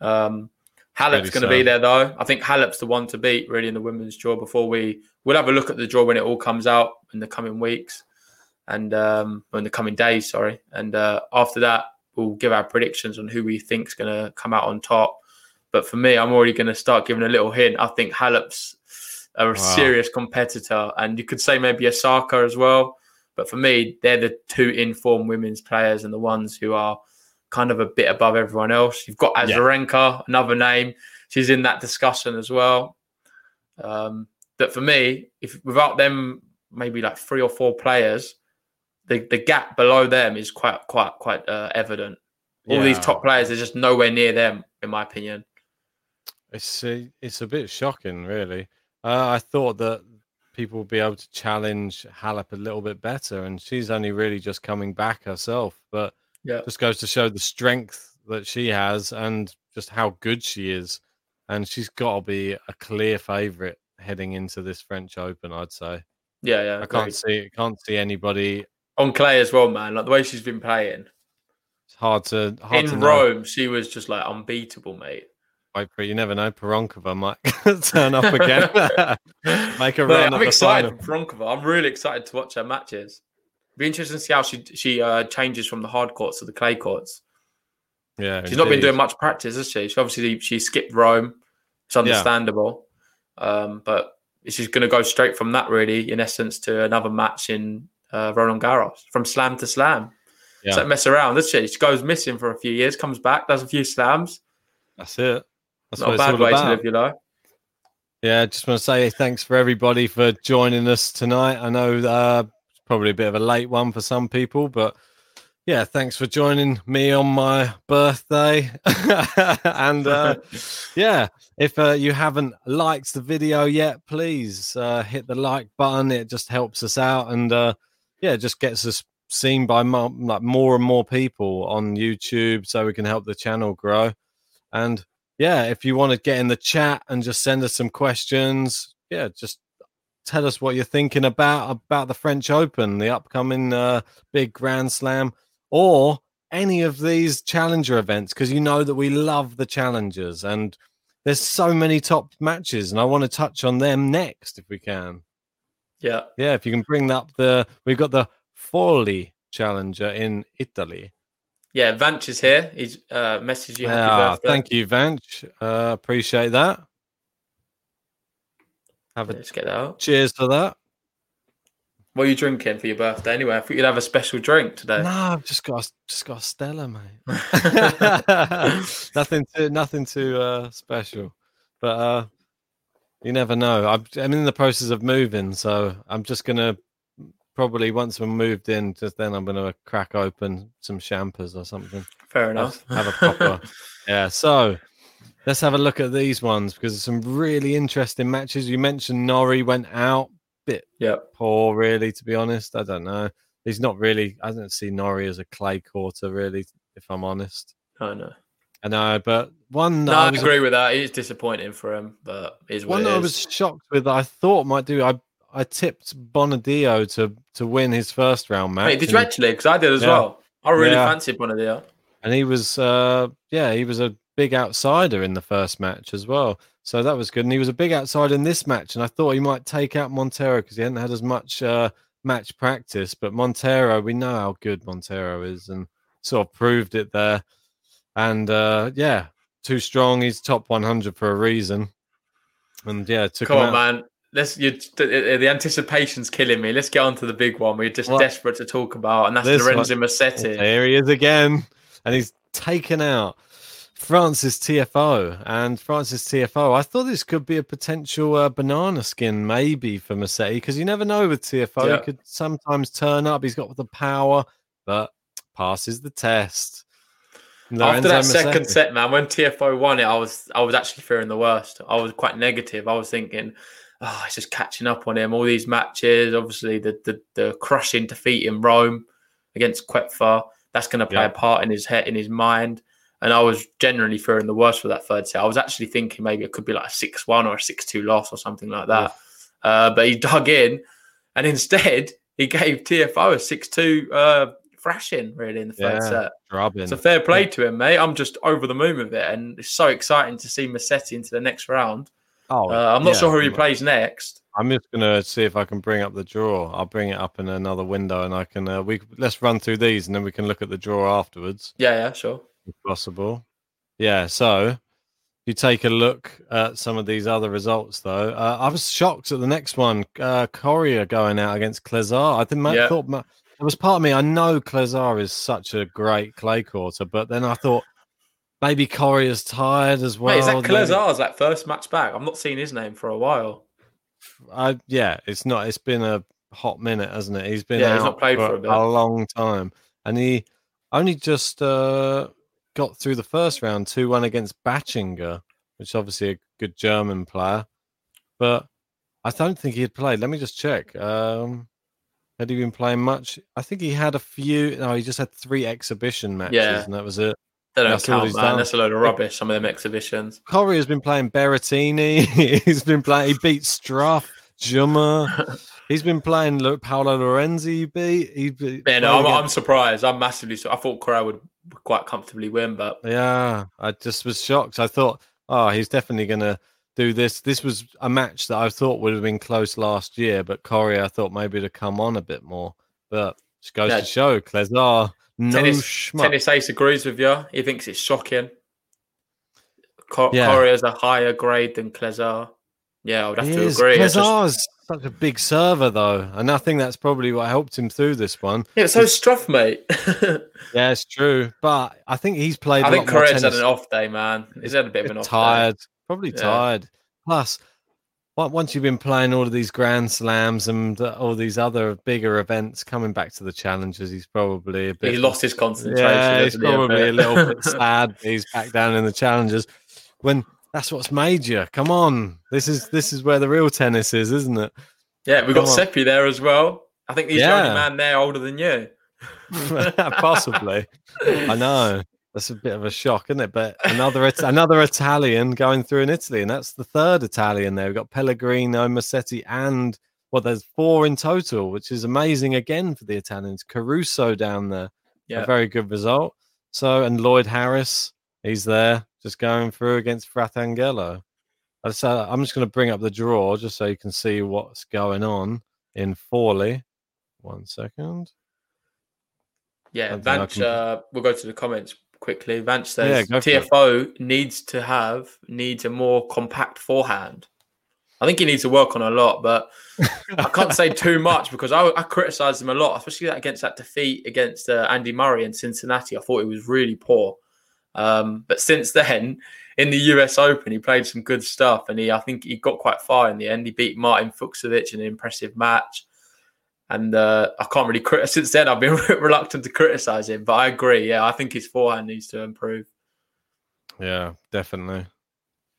Um, Halep's Really going to be there though. I think Halep's the one to beat really in the women's draw. Before we we'll have a look at the draw when it all comes out in the coming weeks and um, in the coming days. Sorry, and uh, after that we'll give our predictions on who we think's going to come out on top. But for me, I'm already going to start giving a little hint. I think Halep's a wow. serious competitor, and you could say maybe Osaka as well. But for me, they're the two informed women's players and the ones who are kind of a bit above everyone else. You've got Azarenka, yeah. another name. She's in that discussion as well. Um, that for me, if without them, maybe like three or four players, the, the gap below them is quite quite quite uh, evident. All yeah. these top players are just nowhere near them, in my opinion. It's a, it's a bit shocking, really. Uh, I thought that people would be able to challenge Halep a little bit better, and she's only really just coming back herself. But yeah, just goes to show the strength that she has and just how good she is. And she's got to be a clear favourite heading into this French Open. I'd say. Yeah, yeah. I can't see can't see anybody on clay as well, man. Like the way she's been playing. It's hard to hard in to Rome. Know. She was just like unbeatable, mate. Wait for you never know. Pironkova might <laughs> turn up again, <laughs> make a run. Up the side. I'm excited for Pironkova. I'm really excited to watch her matches. Be interesting to see how she she uh, changes from the hard courts to the clay courts. Yeah, she's indeed. not been doing much practice, has she? She obviously she skipped Rome. It's understandable, yeah. um, but she's going to go straight from that, really, in essence, to another match in uh, Roland Garros, from slam to slam. Yeah. So mess around, does she? She goes missing for a few years, comes back, does a few slams. That's it. That's Not a bad way about. to live your life. Yeah, I just want to say thanks for everybody for joining us tonight. I know uh, it's probably a bit of a late one for some people, but yeah, thanks for joining me on my birthday. <laughs> and uh, <laughs> yeah, if uh, you haven't liked the video yet, please uh, hit the like button. It just helps us out, and yeah, just gets us seen by more, like more and more people on YouTube, so we can help the channel grow. And yeah, if you want to get in the chat and just send us some questions, yeah, just tell us what you're thinking about about the French Open, the upcoming uh, big Grand Slam, or any of these challenger events, because you know that we love the challengers and there's so many top matches, and I want to touch on them next if we can. Yeah, yeah. If you can bring up the, we've got the Forlì Challenger in Italy. Yeah, Vanch is here. He's uh, messaged you. Ah, thank you, Vanch. Uh, appreciate that. Have a, Let's get that out. Cheers for that. What are you drinking for your birthday anyway? I thought you'd have a special drink today. No, I've just got just got a Stella, mate. <laughs> <laughs> nothing too nothing too uh, special, but uh, you never know. I'm, I'm in the process of moving, so I'm just gonna probably once we're moved in, just then I'm going to crack open some champers or something. Fair enough. Have, have a proper. <laughs> yeah. So let's have a look at these ones because some really interesting matches. You mentioned Norrie went out, bit yeah poor, really. To be honest, I don't know. He's not really. I don't see Norrie as a clay quarter, really. If I'm honest. I know. I know, but one. No, I, I agree with that. It's disappointing for him, but is one I was shocked with. I thought might do. I I tipped Bonadio to to win his first round match. Wait, did you actually? Because I did as yeah. well. I really yeah. fancied Bonadio. And he was, uh, yeah, he was a big outsider in the first match as well. So that was good. And he was a big outsider in this match. And I thought he might take out Montero because he hadn't had as much uh, match practice. But Montero, we know how good Montero is and sort of proved it there. And uh, yeah, too strong. He's top 100 for a reason. And yeah, took Come on, man let's you the, anticipation's killing me. Let's get on to the big one. We're just what? desperate to talk about, and that's this Lorenzo Musetti. There he is again, and he's taken out Frances Tiafoe And Frances Tiafoe. I thought this could be a potential uh, banana skin, maybe for Musetti, because you never know with Tiafoe. Yeah. He could sometimes turn up. He's got the power, but passes the test. Lorenzo After that second set, man, when Tiafoe won it, I was I was actually fearing the worst. I was quite negative. I was thinking oh, it's just catching up on him. All these matches, obviously the the, the crushing defeat in Rome against Koepfer, that's going to play yeah. a part in his head, in his mind. And I was generally fearing the worst for that third set. I was actually thinking maybe it could be like a six-one or a six-two loss or something like that. Yeah. Uh, but he dug in, and <laughs> instead he gave Tiafoe a six-two uh, thrashing really in the yeah, set. Drubbing. So fair play to him, mate. I'm just over the moon with it, and it's so exciting to see Musetti into the next round. Oh, uh, I'm not yeah, sure who he plays next. I'm just gonna see if I can bring up the draw. I'll bring it up in another window, and I can uh, we let's run through these, and then we can look at the draw afterwards. Yeah, yeah, sure, if possible. Yeah, so you take a look at some of these other results, though, uh, I was shocked at the next one. Uh, Coria going out against Clezar. I think yeah. thought it was part of me. I know Clezar is such a great clay quarter, but then I thought maybe Coria is tired as well. Wait, is that Clezar's like first match back? I'm not seeing his name for a while. I yeah, it's not. It's been a hot minute, hasn't it? He's been yeah, he's not played for, for a, a, long time, and he only just uh, got through the first round, two one against Bachinger, which is obviously a good German player, but I don't think he had played. Let me just check. Um, had he been playing much? I think he had a few. No, he just had three exhibition matches, yeah. and that was it. They don't That's count, man. Done. That's a load of rubbish. Some of them exhibitions. Coria has been playing Berrettini. <laughs> He's been playing. He beat Struff, Jummer. He's been playing look, Paolo Lorenzi. He beat. He beat yeah, no, I'm, I'm, surprised. I'm massively. I thought Coria would quite comfortably win, but yeah, I just was shocked. I thought, oh, he's definitely going to do this. This was a match that I thought would have been close last year, but Coria, I thought maybe to come on a bit more. But just goes yeah. to show, Clezar no tennis, tennis Ace agrees with you. He thinks it's shocking. Co- yeah. is a higher grade than Clezar. Yeah, I would have he to is. agree. Clezar's just... such a big server, though, and I think that's probably what helped him through this one. Yeah, so Struff, mate. <laughs> yeah, it's true, but I think he's played. I think Coria's had an off day, man. He's had a bit of an off tired, day. Probably yeah. tired. Plus, once you've been playing all of these grand slams and all these other bigger events, coming back to the challenges, he's probably a bit. He lost his concentration. Yeah, he's probably a, a little bit <laughs> sad. He's back down in the challenges when that's what's major. Come on, this is this is where the real tennis is, isn't it? Yeah, we've got Seppi there as well. I think he's yeah. the only man there older than you. <laughs> Possibly, I know. That's a bit of a shock, isn't it? But another another Italian going through in Italy, and that's the third Italian there. We've got Pellegrino, Musetti, and well, there's four in total, which is amazing again for the Italians. Caruso down there, yeah, a very good result. So, and Lloyd Harris, he's there, just going through against Fratangelo. So I'm just going to bring up the draw just so you can see what's going on in Forli. One second. Yeah, Vanch, uh, we'll go to the comments quickly. Vance says yeah, Tiafoe needs to have needs a more compact forehand. I think he needs to work on a lot, but I can't say <laughs> too much because I, I criticised him a lot, especially against that defeat against uh, Andy Murray in Cincinnati. I thought he was really poor. Um, but since <laughs> then, in the US Open, he played some good stuff, and he I think he got quite far in the end. He beat Martin Fucsovics in an impressive match. And uh, I can't really crit- <laughs> since then I've been reluctant to criticize him, but I agree. Yeah, I think his forehand needs to improve. Yeah, definitely.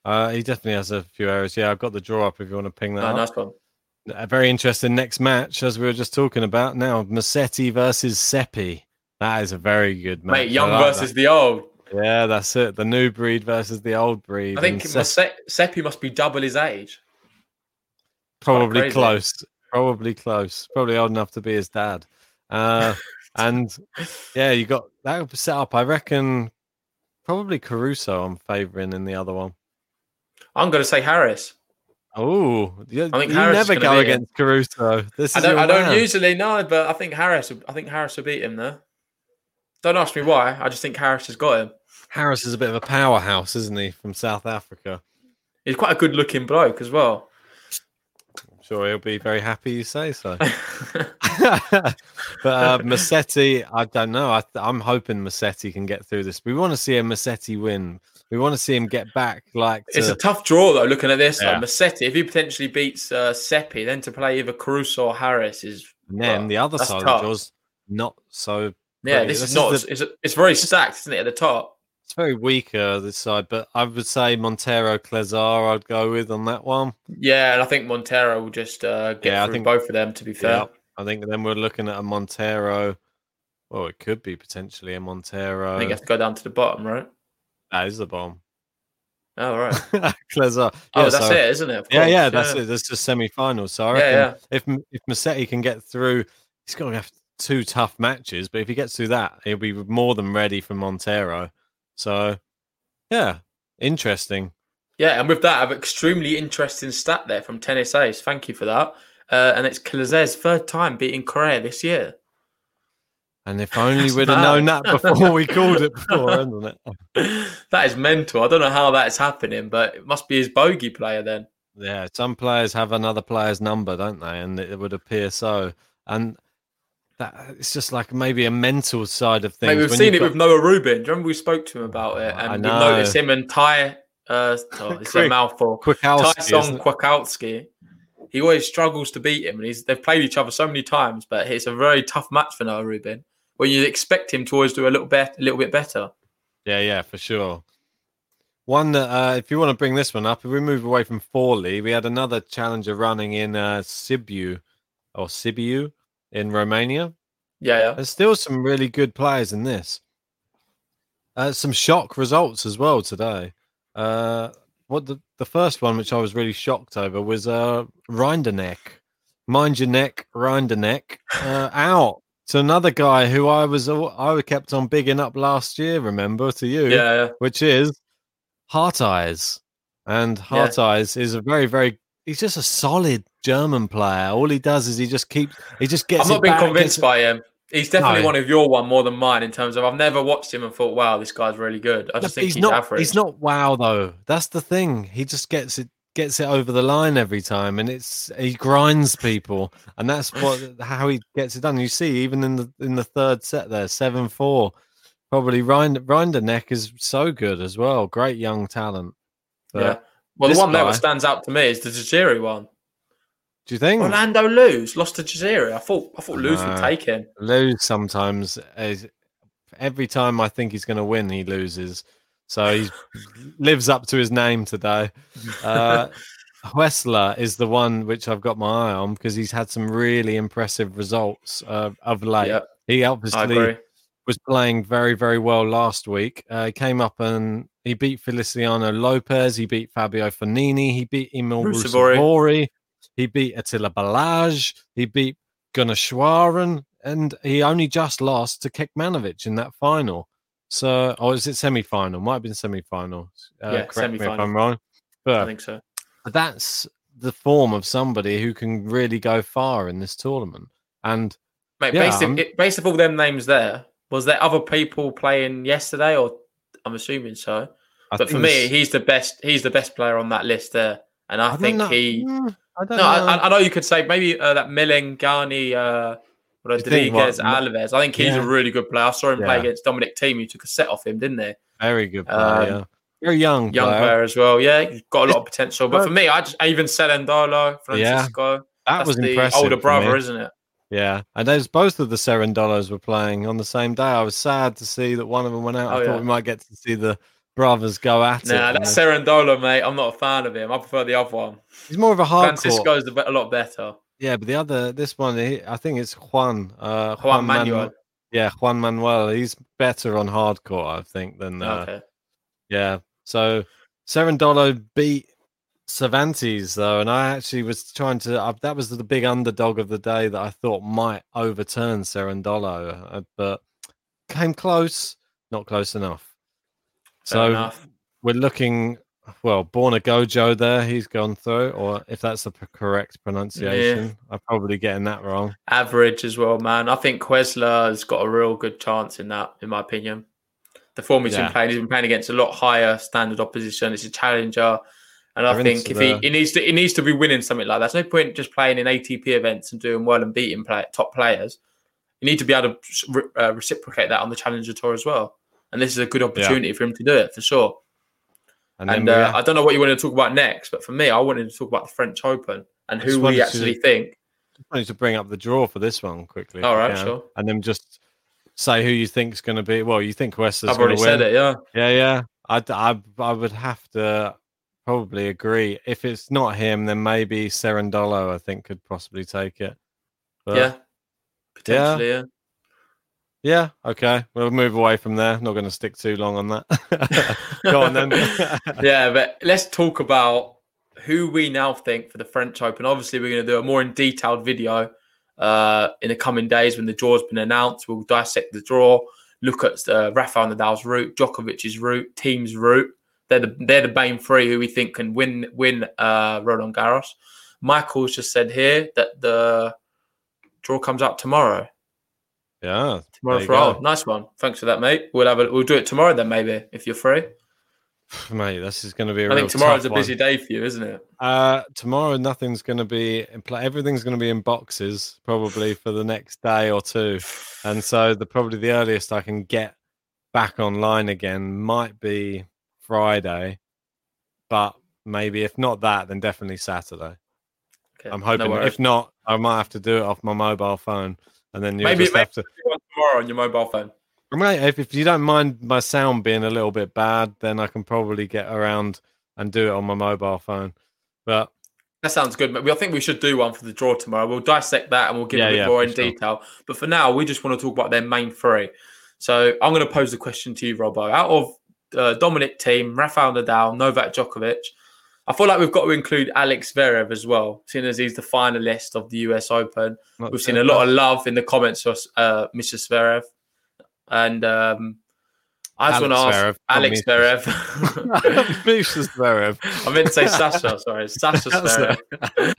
Uh, he definitely has a few errors. Yeah, I've got the draw up if you want to ping that. Oh, nice one. A very interesting next match, as we were just talking about. Now, Musetti versus Seppi. That is a very good match. Mate, young like versus that. the old. Yeah, that's it. The new breed versus the old breed. I think Seppi must be double his age. Probably close. Probably close. Probably old enough to be his dad. Uh, <laughs> and yeah, you got that set up. I reckon probably Caruso. I'm favouring in the other one. I'm going to say Harris. Oh, you, I think you Harris never go against him. Caruso. This I don't. I don't usually know, but I think Harris. I think Harris will beat him there. Don't ask me why. I just think Harris has got him. Harris is a bit of a powerhouse, isn't he, from South Africa? He's quite a good-looking bloke as well sure he'll be very happy you say so. <laughs> <laughs> but uh, Musetti, I don't know. I, am hoping Musetti can get through this. We want to see a Musetti win. We want to see him get back. Like to... it's a tough draw though. Looking at this, yeah. like Musetti, if he potentially beats uh, Seppi, then to play either Caruso or Harris is. And then well, the other side tough. of the draw's not so. Yeah, this, this, is not. the... it's, it's very stacked, isn't it? At the top. It's very weaker this side, but I would say Montero Clezar I'd go with on that one. Yeah, and I think Montero will just uh, get yeah, through I think, both of them. To be fair, yeah, I think then we're looking at a Montero. Well, it could be potentially a Montero. I think you have to go down to the bottom, right? That is the bottom. Oh right, <laughs> Clezar. Yeah, oh, that's so, it, isn't it? Yeah, yeah, that's yeah. it. That's just semi-finals. So I reckon yeah, if if Musetti can get through, he's going to have two tough matches. But if he gets through that, he'll be more than ready for Montero. So, yeah, interesting. Yeah, and with that, I have an extremely interesting stat there from Tennis Ace. Thank you for that. Uh, and it's Clezar's third time beating Coria this year. And if only we'd have known that before we called it before, <laughs> hasn't it? that is mental. I don't know how that is happening, but it must be his bogey player then. Yeah, some players have another player's number, don't they? And it would appear so. And that it's just like maybe a mental side of things. Maybe we've seen it got... with Noah Rubin. Do you remember we spoke to him about it? And we noticed him and Ty. Uh, <laughs> oh, it's Quick, a mouthful. Thai-Son Kwiatkowski. He always struggles to beat him, and he's they've played each other so many times. But it's a very tough match for Noah Rubin where you expect him to always do a little bit, a little bit better. Yeah, yeah, for sure. One that, uh, if you want to bring this one up, if we move away from Forli, we had another challenger running in uh, Sibiu or Sibiu in Romania. Yeah, yeah. There's still some really good players in this. Uh, some shock results as well today. Uh, what the, the first one, which I was really shocked over, was uh, Rinderknech. Mind your neck, Rinderknech, uh, <laughs> out to another guy who I was I kept on bigging up last year. Remember to you, yeah, yeah. which is Heart Eyes, and Heart yeah. Eyes is a very very. He's just a solid German player. All he does is he just keeps he just gets. I've not been convinced by him. He's definitely no. one of your one more than mine in terms of I've never watched him and thought, wow, this guy's really good. I just think he's, he's not, average. He's not wow though. That's the thing. He just gets it gets it over the line every time, and it's he grinds people, and that's what how he gets it done. You see, even in the in the third set there, seven four, probably Rind, Rinderknech is so good as well. Great young talent. But yeah. Well, the one guy, that stands out to me is the Jaziri one. Do you think Orlando Luz lost to Jaziri? I thought I thought Luz would take him. Luz sometimes is every time I think he's going to win, he loses. So he lives up to his name today. <laughs> Uh, Huesler is the one which I've got my eye on because he's had some really impressive results uh, of late. Yep. He obviously was playing very, very well last week. Uh, came up and he beat Feliciano Lopez. He beat Fabio Fognini. He beat Emil Ruusuvuori. He beat Attila Balazs. He beat Gunneswaran. And he only just lost to Kekmanovic in that final. So, or is it semi final? Might have been semi final. Uh, yeah, correct me if I'm wrong. But I think so. That's the form of somebody who can really go far in this tournament. And Mate, yeah, based, it, based of all them names there, was there other people playing yesterday, or I'm assuming so. I but for me, he's the best. He's the best player on that list there, and I, I think he. Mm, I don't no, know. I, I, know you could say maybe uh, that Melegnani, uh, Rodriguez, Alves. I think he's yeah. a really good player. I saw him yeah. play against Dominic Thiem. He took a set off him, didn't he? Very good player. Um, yeah. Very young, young player. player. as well. Yeah, he's got a lot of potential. But for me, I just even Cerundolo, Francisco. Yeah, that was the impressive. Older brother, isn't it? Yeah, and there's both of the Cerundolos were playing on the same day. I was sad to see that one of them went out. Oh, I thought yeah. we might get to see the brothers go at nah, it. Nah, that's Cerundolo, mate. I'm not a fan of him. I prefer the other one. He's more of a hard. Francisco's a lot better. Yeah, but the other, this one, I think it's Juan. Uh, Juan, Juan Manuel. Man- yeah, Juan Manuel. He's better on hardcore, I think, than. Uh, okay. Yeah. So Cerundolo beat Cervantes though, and I actually was trying to. Uh, that was the big underdog of the day that I thought might overturn Cerundolo, uh, but came close, not close enough. Fair so enough. we're looking well, Borna Gojo there, he's gone through, or if that's the correct pronunciation, yeah. I'm probably getting that wrong. Average as well, man. I think Huesler has got a real good chance in that, in my opinion. The form he's yeah. been playing, he's been playing against a lot higher standard opposition. It's a challenger. And I think if he, he needs to he needs to be winning something like that. There's no point just playing in ATP events and doing well and beating play, top players. You need to be able to uh, reciprocate that on the Challenger Tour as well. And this is a good opportunity yeah. for him to do it for sure. And, and uh, I don't know what you want to talk about next, but for me, I wanted to talk about the French Open and who we actually to, think. Just wanted to bring up the draw for this one quickly. All right, sure. And then just say who you think is going to be. Well, you think West I've already said it, yeah. Yeah, yeah. I, I, I would have to probably agree. If it's not him, then maybe Cerundolo, I think, could possibly take it. But, yeah, potentially, yeah. yeah. Yeah, okay. We'll move away from there. Not going to stick too long on that. <laughs> Go on then. <laughs> yeah, but let's talk about who we now think for the French Open. Obviously, we're going to do a more in detailed video uh, in the coming days when the draw's been announced. We'll dissect the draw, look at uh, Rafael Nadal's route, Djokovic's route, Thiem's route. They're the they're the main three who we think can win win uh, Roland Garros. Michael's just said here that the draw comes out tomorrow. Yeah, tomorrow for all. Nice one. Thanks for that, mate. We'll have a, we'll do it tomorrow then, maybe if you're free. <sighs> Mate, this is going to be. I think tomorrow's a busy one. day for you, isn't it? Uh, tomorrow, nothing's going to be in play. Everything's going to be in boxes probably for the next day or two, and so the probably the earliest I can get back online again might be Friday, but maybe if not that, then definitely Saturday. Okay, I'm hoping. No if not, I might have to do it off my mobile phone, and then you maybe, just have to tomorrow on your mobile phone. Mate, if, if you don't mind my sound being a little bit bad, then I can probably get around and do it on my mobile phone. But that sounds good. We I think we should do one for the draw tomorrow. We'll dissect that and we'll give yeah, a bit yeah, more in sure. detail. But for now, we just want to talk about their main three. So I'm going to pose a question to you, Robbo. Out of uh, Dominic Thiem, Rafael Nadal, Novak Djokovic, I feel like we've got to include Alex Zverev as well, seeing as he's the finalist of the US Open. Not we've seen a lot of love in the comments for uh, Mr. Zverev. And um, I just want to ask Alex Zverev. <laughs> <laughs> Misha Zverev. I meant to say Sasha, sorry. Sasha Zverev.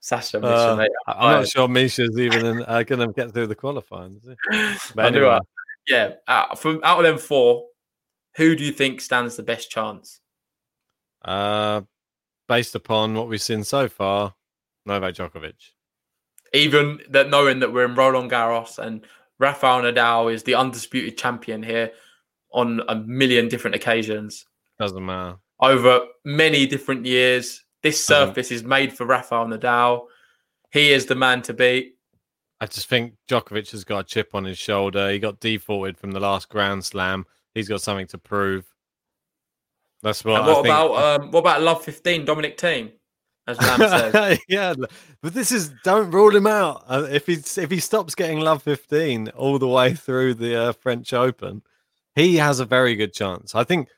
Sasha, Misha, uh, mate. I'm not sure Misha's even uh, going to get through the qualifying. <laughs> But anyway. I yeah, uh, from out of them four, who do you think stands the best chance? Uh, based upon what we've seen so far, Novak Djokovic. Even that, knowing that we're in Roland Garros and Rafael Nadal is the undisputed champion here on a million different occasions. Doesn't matter. Over many different years. This surface is made for Rafael Nadal. He is the man to beat. I just think Djokovic has got a chip on his shoulder. He got defaulted from the last Grand Slam. He's got something to prove. That's what. And what about um, what about Love 15, Dominic Thiem? as Ram <laughs> says. yeah, but this is don't rule him out. Uh, if he if he stops getting love fifteen all the way through the uh, French Open, he has a very good chance. I think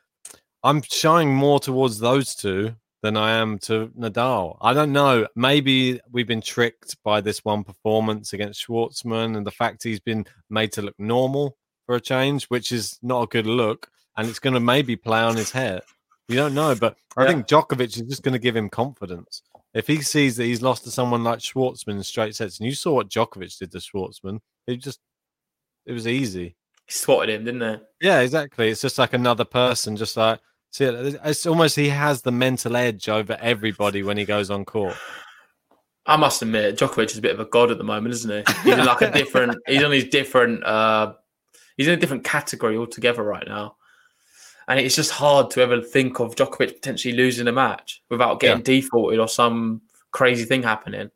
I'm shying more towards those two than I am to Nadal. I don't know. Maybe we've been tricked by this one performance against Schwartzman and the fact he's been made to look normal for a change, which is not a good look, and it's going to maybe play on his head. You don't know, but I think Djokovic is just going to give him confidence. If he sees that he's lost to someone like Schwartzman in straight sets, and you saw what Djokovic did to Schwartzman, it just it was easy. He swatted him, didn't it? Yeah, exactly. It's just like another person, just like see, it's almost he has the mental edge over everybody when he goes on court. I must admit, Djokovic is a bit of a god at the moment, isn't he? He's in like a <laughs> different. he's on his different. uh He's in a different category altogether right now and it's just hard to ever think of Djokovic potentially losing a match without getting yeah. defaulted or some crazy thing happening.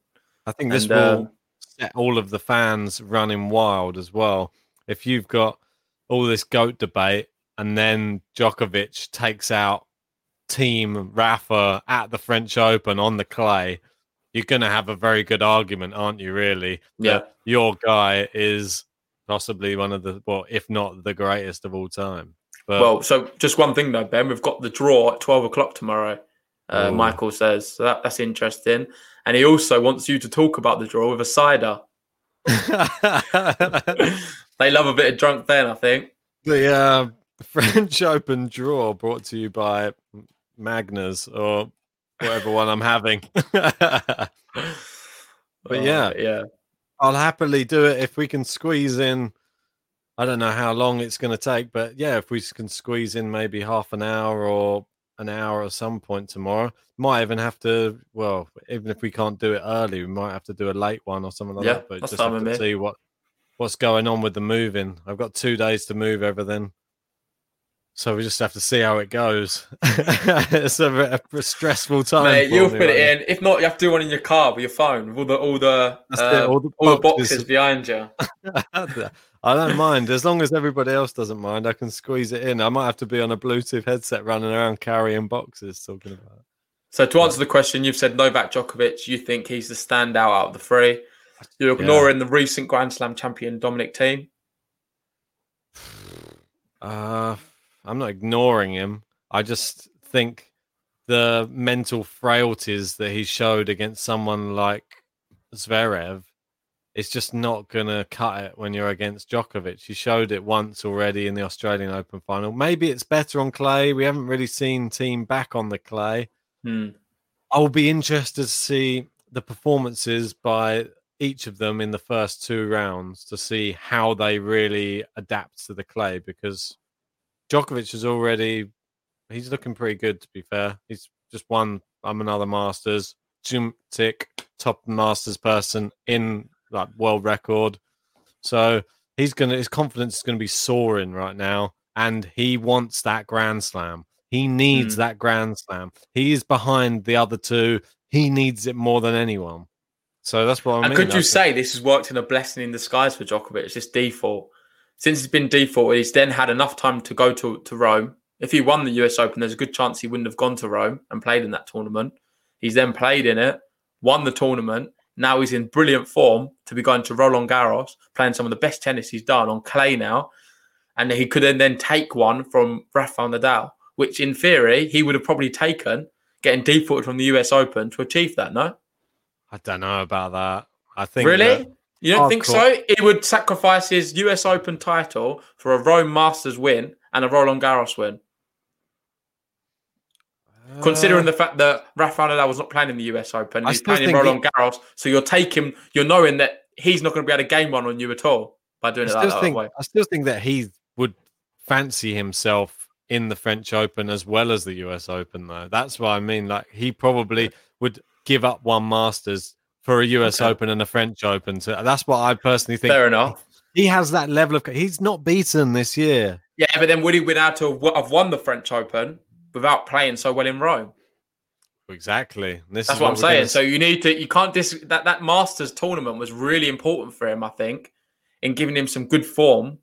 I think this and, will uh, set all of the fans running wild as well. If you've got all this goat debate and then Djokovic takes out Thiem Rafa at the French Open on the clay, you're going to have a very good argument, aren't you? Really? Yeah. Your guy is possibly one of the, well, if not the greatest of all time. But... Well, so just one thing though, Ben, we've got the draw at twelve o'clock tomorrow. Uh, Michael says so that, that's interesting, and he also wants you to talk about the draw with a cider. <laughs> they love a bit of drunk then, I think. The uh, <laughs> French Open draw brought to you by Magners or whatever one I'm having. <laughs> but oh, yeah, yeah, I'll happily do it if we can squeeze in I don't know how long it's going to take, but yeah, if we can squeeze in maybe half an hour or an hour at some point tomorrow, might even have to. Well, even if we can't do it early, we might have to do a late one or something like yeah, that. But just have to see what what's going on with the moving. I've got two days to move everything. So we just have to see how it goes. <laughs> it's a, a, stressful time. Mate, you'll put it in. If not, you have to do one in your car with your phone with all the all the, uh, all, the all, the boxes behind you. <laughs> I don't mind as long as everybody else doesn't mind. I can squeeze it in. I might have to be on a Bluetooth headset running around carrying boxes talking about it. So to answer the question, you've said Novak Djokovic. You think he's the standout out of the three. You're ignoring yeah. the recent Grand Slam champion Dominic Thiem. Uh, I'm not ignoring him. I just think the mental frailties that he showed against someone like Zverev it's just not going to cut it when you're against Djokovic. He showed it once already in the Australian Open final. Maybe it's better on clay. We haven't really seen Thiem back on the clay. Hmm. I'll be interested to see the performances by each of them in the first two rounds to see how they really adapt to the clay because Djokovic is already he's looking pretty good to be fair. He's just won I'm another Masters, Jim Tick, top Masters person in that world record. So he's gonna his confidence is gonna be soaring right now, and he wants that Grand Slam. He needs mm. that Grand Slam. He is behind the other two. He needs it more than anyone. So that's what I mean. and could you say this has worked in a blessing in disguise for Djokovic? It's just default. Since he's been default, he's then had enough time to go to, to Rome. If he won the US Open, there's a good chance he wouldn't have gone to Rome and played in that tournament. He's then played in it, won the tournament. Now he's in brilliant form to be going to Roland Garros, playing some of the best tennis he's done on clay now. And he could then then take one from Rafael Nadal, which in theory he would have probably taken getting defaulted from the US Open to achieve that, no? I don't know about that. I think really. You don't think so? He would sacrifice his US Open title for a Rome Masters win and a Roland Garros win. Uh, Considering the fact that Rafael Nadal was not playing in the US Open, he's playing in Roland he... Garros, so you're taking, you're knowing that he's not going to be able to game one on you at all by doing I it that, think, that way. I still think that he would fancy himself in the French Open as well as the US Open, though. That's what I mean. Like he probably would give up one Masters for a US okay. Open and a French Open. So that's what I personally think. Fair enough. He has that level of. He's not beaten this year. Yeah, but then would he win out to have won the French Open without playing so well in Rome? Exactly. This that's what, what I'm saying. Gonna... So you need to. You can't dis that that Masters tournament was really important for him. I think in giving him some good form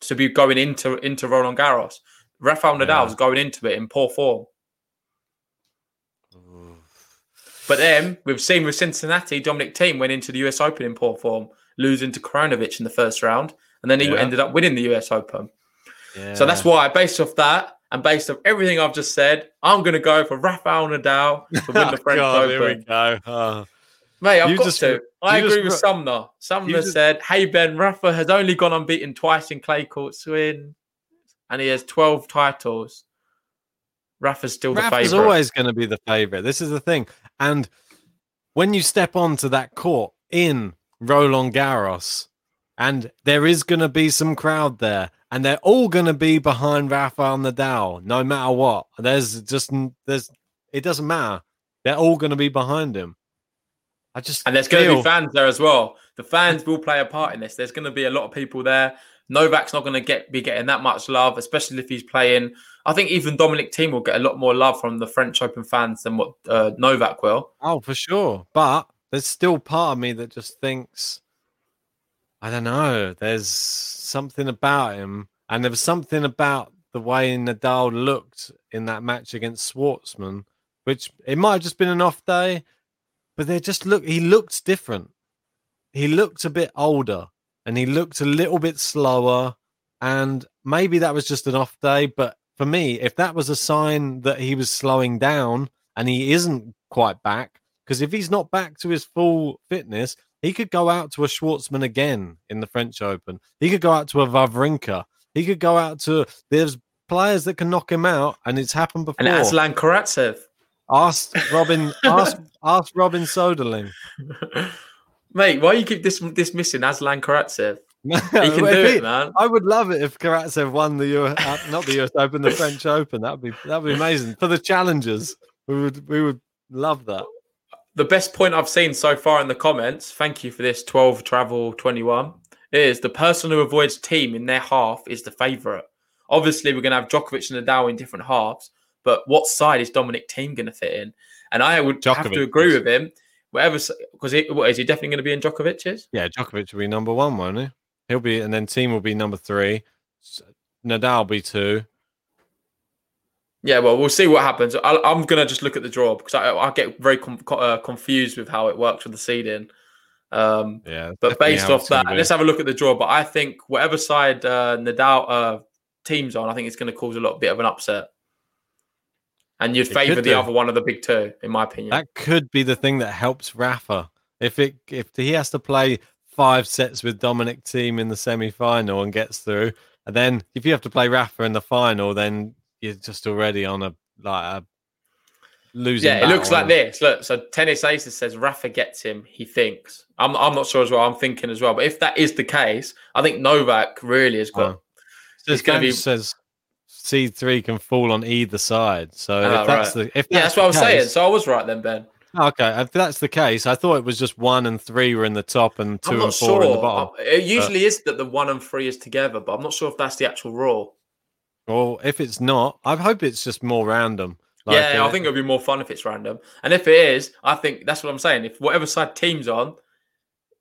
to be going into into Roland Garros. Rafael Nadal yeah. was going into it in poor form. But then we've seen with Cincinnati, Dominic Thiem went into the US Open in poor form, losing to Krajinovic in the first round, and then he yeah. ended up winning the US Open. Yeah. So that's why, based off that and based off everything I've just said, I'm going to go for Rafael Nadal to win the <laughs> French God, Open. Here we go. Oh. Mate, I've you got just, to. I agree with Sumner. Sumner just, said, "Hey Ben, Rafa has only gone unbeaten twice in clay court swing, and he has 12 titles." Rafa's still the favorite. favorite. always going to be the favorite. This is the thing. And when you step onto that court in Roland Garros, and there is going to be some crowd there, and they're all going to be behind Rafael Nadal, no matter what. There's just there's it doesn't matter. They're all going to be behind him. I just and there's feel... going to be fans there as well. The fans will play a part in this. There's going to be a lot of people there. Novak's not going to get be getting that much love, especially if he's playing I think even Dominic Thiem will get a lot more love from the French Open fans than what uh, Novak will. Oh, for sure. But there's still part of me that just thinks, I don't know, there's something about him. And there was something about the way Nadal looked in that match against Schwartzman, which it might have just been an off day, but they just look, he looked different. He looked a bit older and he looked a little bit slower. And maybe that was just an off day, but for me, if that was a sign that he was slowing down and he isn't quite back, because if he's not back to his full fitness, he could go out to a Schwartzman again in the French Open. He could go out to a Wawrinka. He could go out to there's players that can knock him out, and it's happened before. And Aslan Karatsev. Ask Robin. <laughs> ask ask Robin Soderling. Mate, why you keep dis- dismissing Aslan Karatsev? <laughs> he can do it, man. I would love it if Karatsev won the US, uh, not the US Open, the French Open. That'd be that'd be amazing for the challengers. We would we would love that. The best point I've seen so far in the comments. Thank you for this. Twelve travel twenty one is the person who avoids Thiem in their half is the favourite. Obviously, we're going to have Djokovic and Nadal in different halves, but what side is Dominic Thiem going to fit in? And I would Djokovic. have to agree with him. Whatever, because what is he definitely going to be in Djokovic's? Yeah, Djokovic will be number one, won't he? He'll be, and then Thiem will be number three. Nadal will be two. Yeah, well, we'll see what happens. I, am gonna just look at the draw because I, I get very com- uh, confused with how it works with the seeding. Um, yeah, but based off that, let's have a look at the draw. But I think whatever side uh, Nadal uh, Thiem's on, I think it's going to cause a lot bit of an upset. And you'd favour the do. other one of the big two, in my opinion. That could be the thing that helps Rafa. If it if he has to play five sets with Dominic Thiem in the semi final and gets through. And then if you have to play Rafa in the final, then you're just already on a like a losing. Yeah, it looks like this. Look, so Tennis Aces says Rafa gets him. He thinks. I'm, I'm not sure as well. I'm thinking as well. But if that is the case, I think Novak really has got. Oh. This gonna game be- says C three can fall on either side. So Ah, if that's right. the if Yeah, that's what I was saying. So I was right then, Ben. Okay, if that's the case, I thought it was just one and three were in the top and 2 and four in the bottom. It usually is that the one and three is together, but I'm not sure if that's the actual rule. Well, if it's not, I hope it's just more random. yeah, uh, I think it'll be more fun if it's random. And if it is, I think that's what I'm saying. If whatever side Thiem's on,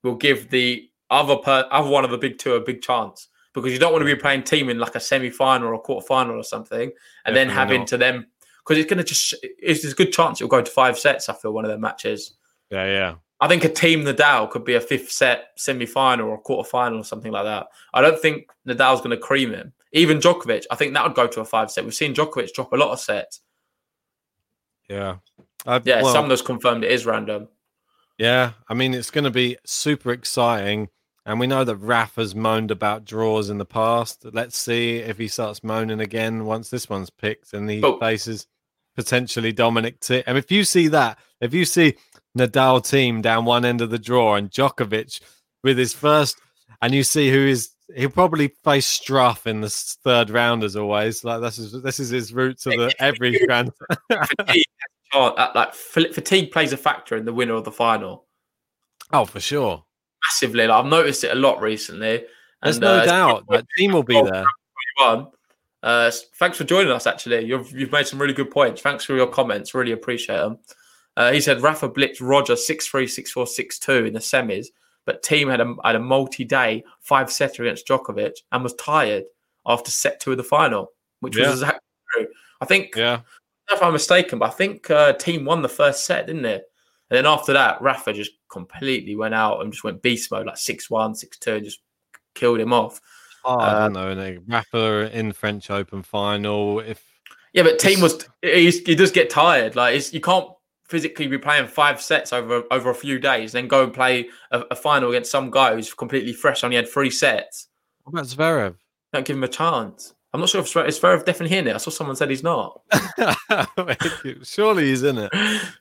will give the other per, other one of the big two a big chance because you don't want to be playing team in like a semi final or a quarter final or something, and then having not. to them because it's going to just it's there's a good chance it'll go to five sets. I feel one of their matches. yeah, yeah. I think a Thiem Nadal could be a fifth set semi final or a quarter final or something like that. I don't think Nadal's going to cream him. Even Djokovic, I think that would go to a five set. We've seen Djokovic drop a lot of sets. Yeah. I, Yeah, well, some of those confirmed it is random. Yeah, I mean it's going to be super exciting, and we know that Rafa's moaned about draws in the past. Let's see if he starts moaning again once this one's picked and he But- faces potentially Dominic T. And if you see that, if you see Nadal Thiem down one end of the draw and Djokovic with his first, and you see who is he'll probably face Struff in the third round as always. Like this is this is his route to the every grand. <laughs> Fatigue, like fatigue plays a factor in the winner of the final oh, for sure. massively. Like I've noticed it a lot recently. There's no uh, doubt that Thiem will be <laughs> there. everyone. Uh, thanks for joining us. Actually, you've you've made some really good points. Thanks for your comments. Really appreciate them. Uh, he said Rafa blitzed Roger six three six four six two in the semis, but Thiem had a had a multi day five setter against Djokovic and was tired after set two of the final, which Yeah. was exactly true. I think Yeah. I if I'm mistaken, but I think uh, Thiem won the first set, didn't it? And then after that, Rafa just completely went out and just went beast mode, like 6 1, 6 2, and just killed him off. I Uh, don't know. no, Rafa in French Open final. If Yeah, but Thiem was he does get tired. Like it's, you can't physically be playing five sets over over a few days, then go and play a, a final against some guy who's completely fresh, only had three sets. what about Zverev? Don't give him a chance. I'm not sure if Zverev- is Zverev definitely in it. I saw someone said he's not. <laughs> Surely he's in it.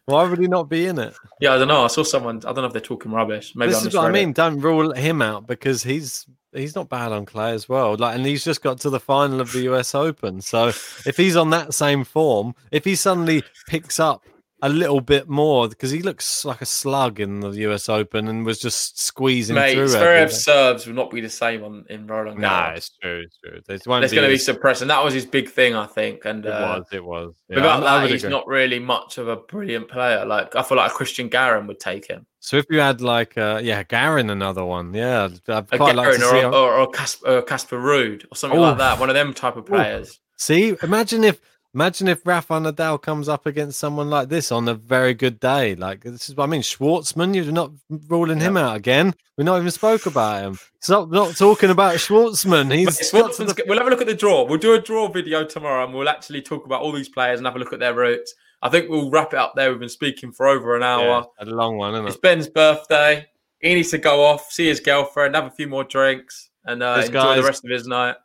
Why would he not be in it? Yeah, I don't know. I saw someone. I don't know if they're talking rubbish. Maybe this I is what I misread it. mean. Don't rule him out because he's he's not bad on clay as well. Like, and he's just got to the final of the U.S. Open. So if he's on that same form, if he suddenly picks up a little bit more because he looks like a slug in the U.S. Open and was just squeezing Mate, through. Serves will not be the same on in Roland No, Garros. it's true. It's true. There's going to be suppressed, and that was his big thing, I think. And It uh, was. It was. Yeah, without I- that, he's agree. not really much of a brilliant player. Like I feel like a Cristian Garin would take him, So if you had like, uh, yeah, Garin, another one, yeah, I'd quite like to see. or, or, or Casper, or Casper Ruud or something like that. One of them type of players. See, imagine if, imagine if Rafa Nadal comes up against someone like this on a very good day. Like this is what I mean. Schwartzman, you're not ruling him out again. We not even spoke about him. Stop not talking about Schwartzman. He's Schwartzman's the- We'll have a look at the draw. We'll do a draw video tomorrow, and we'll actually talk about all these players and have a look at their routes. I think we'll wrap it up there. We've been speaking for over an hour. yeah, a long one, isn't It's? Ben's birthday. He needs to go off, see his girlfriend, have a few more drinks, and uh, enjoy the rest of his night.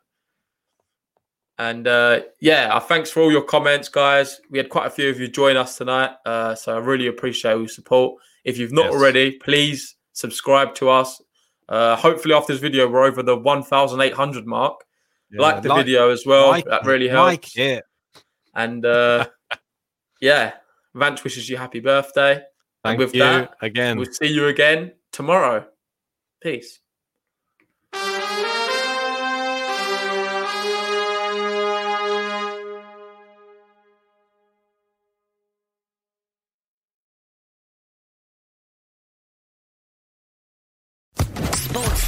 And uh, yeah, uh, thanks for all your comments, guys. We had quite a few of you join us tonight, uh, so I really appreciate your support. If you've not Yes. already, please subscribe to us. Uh, hopefully, after this video, we're over the 1,800 mark. Yeah, like the video as well. like that really helps. Like it. And uh, <laughs> yeah, Vance wishes you happy birthday. Thank with you that, again. We'll see you again tomorrow. Peace.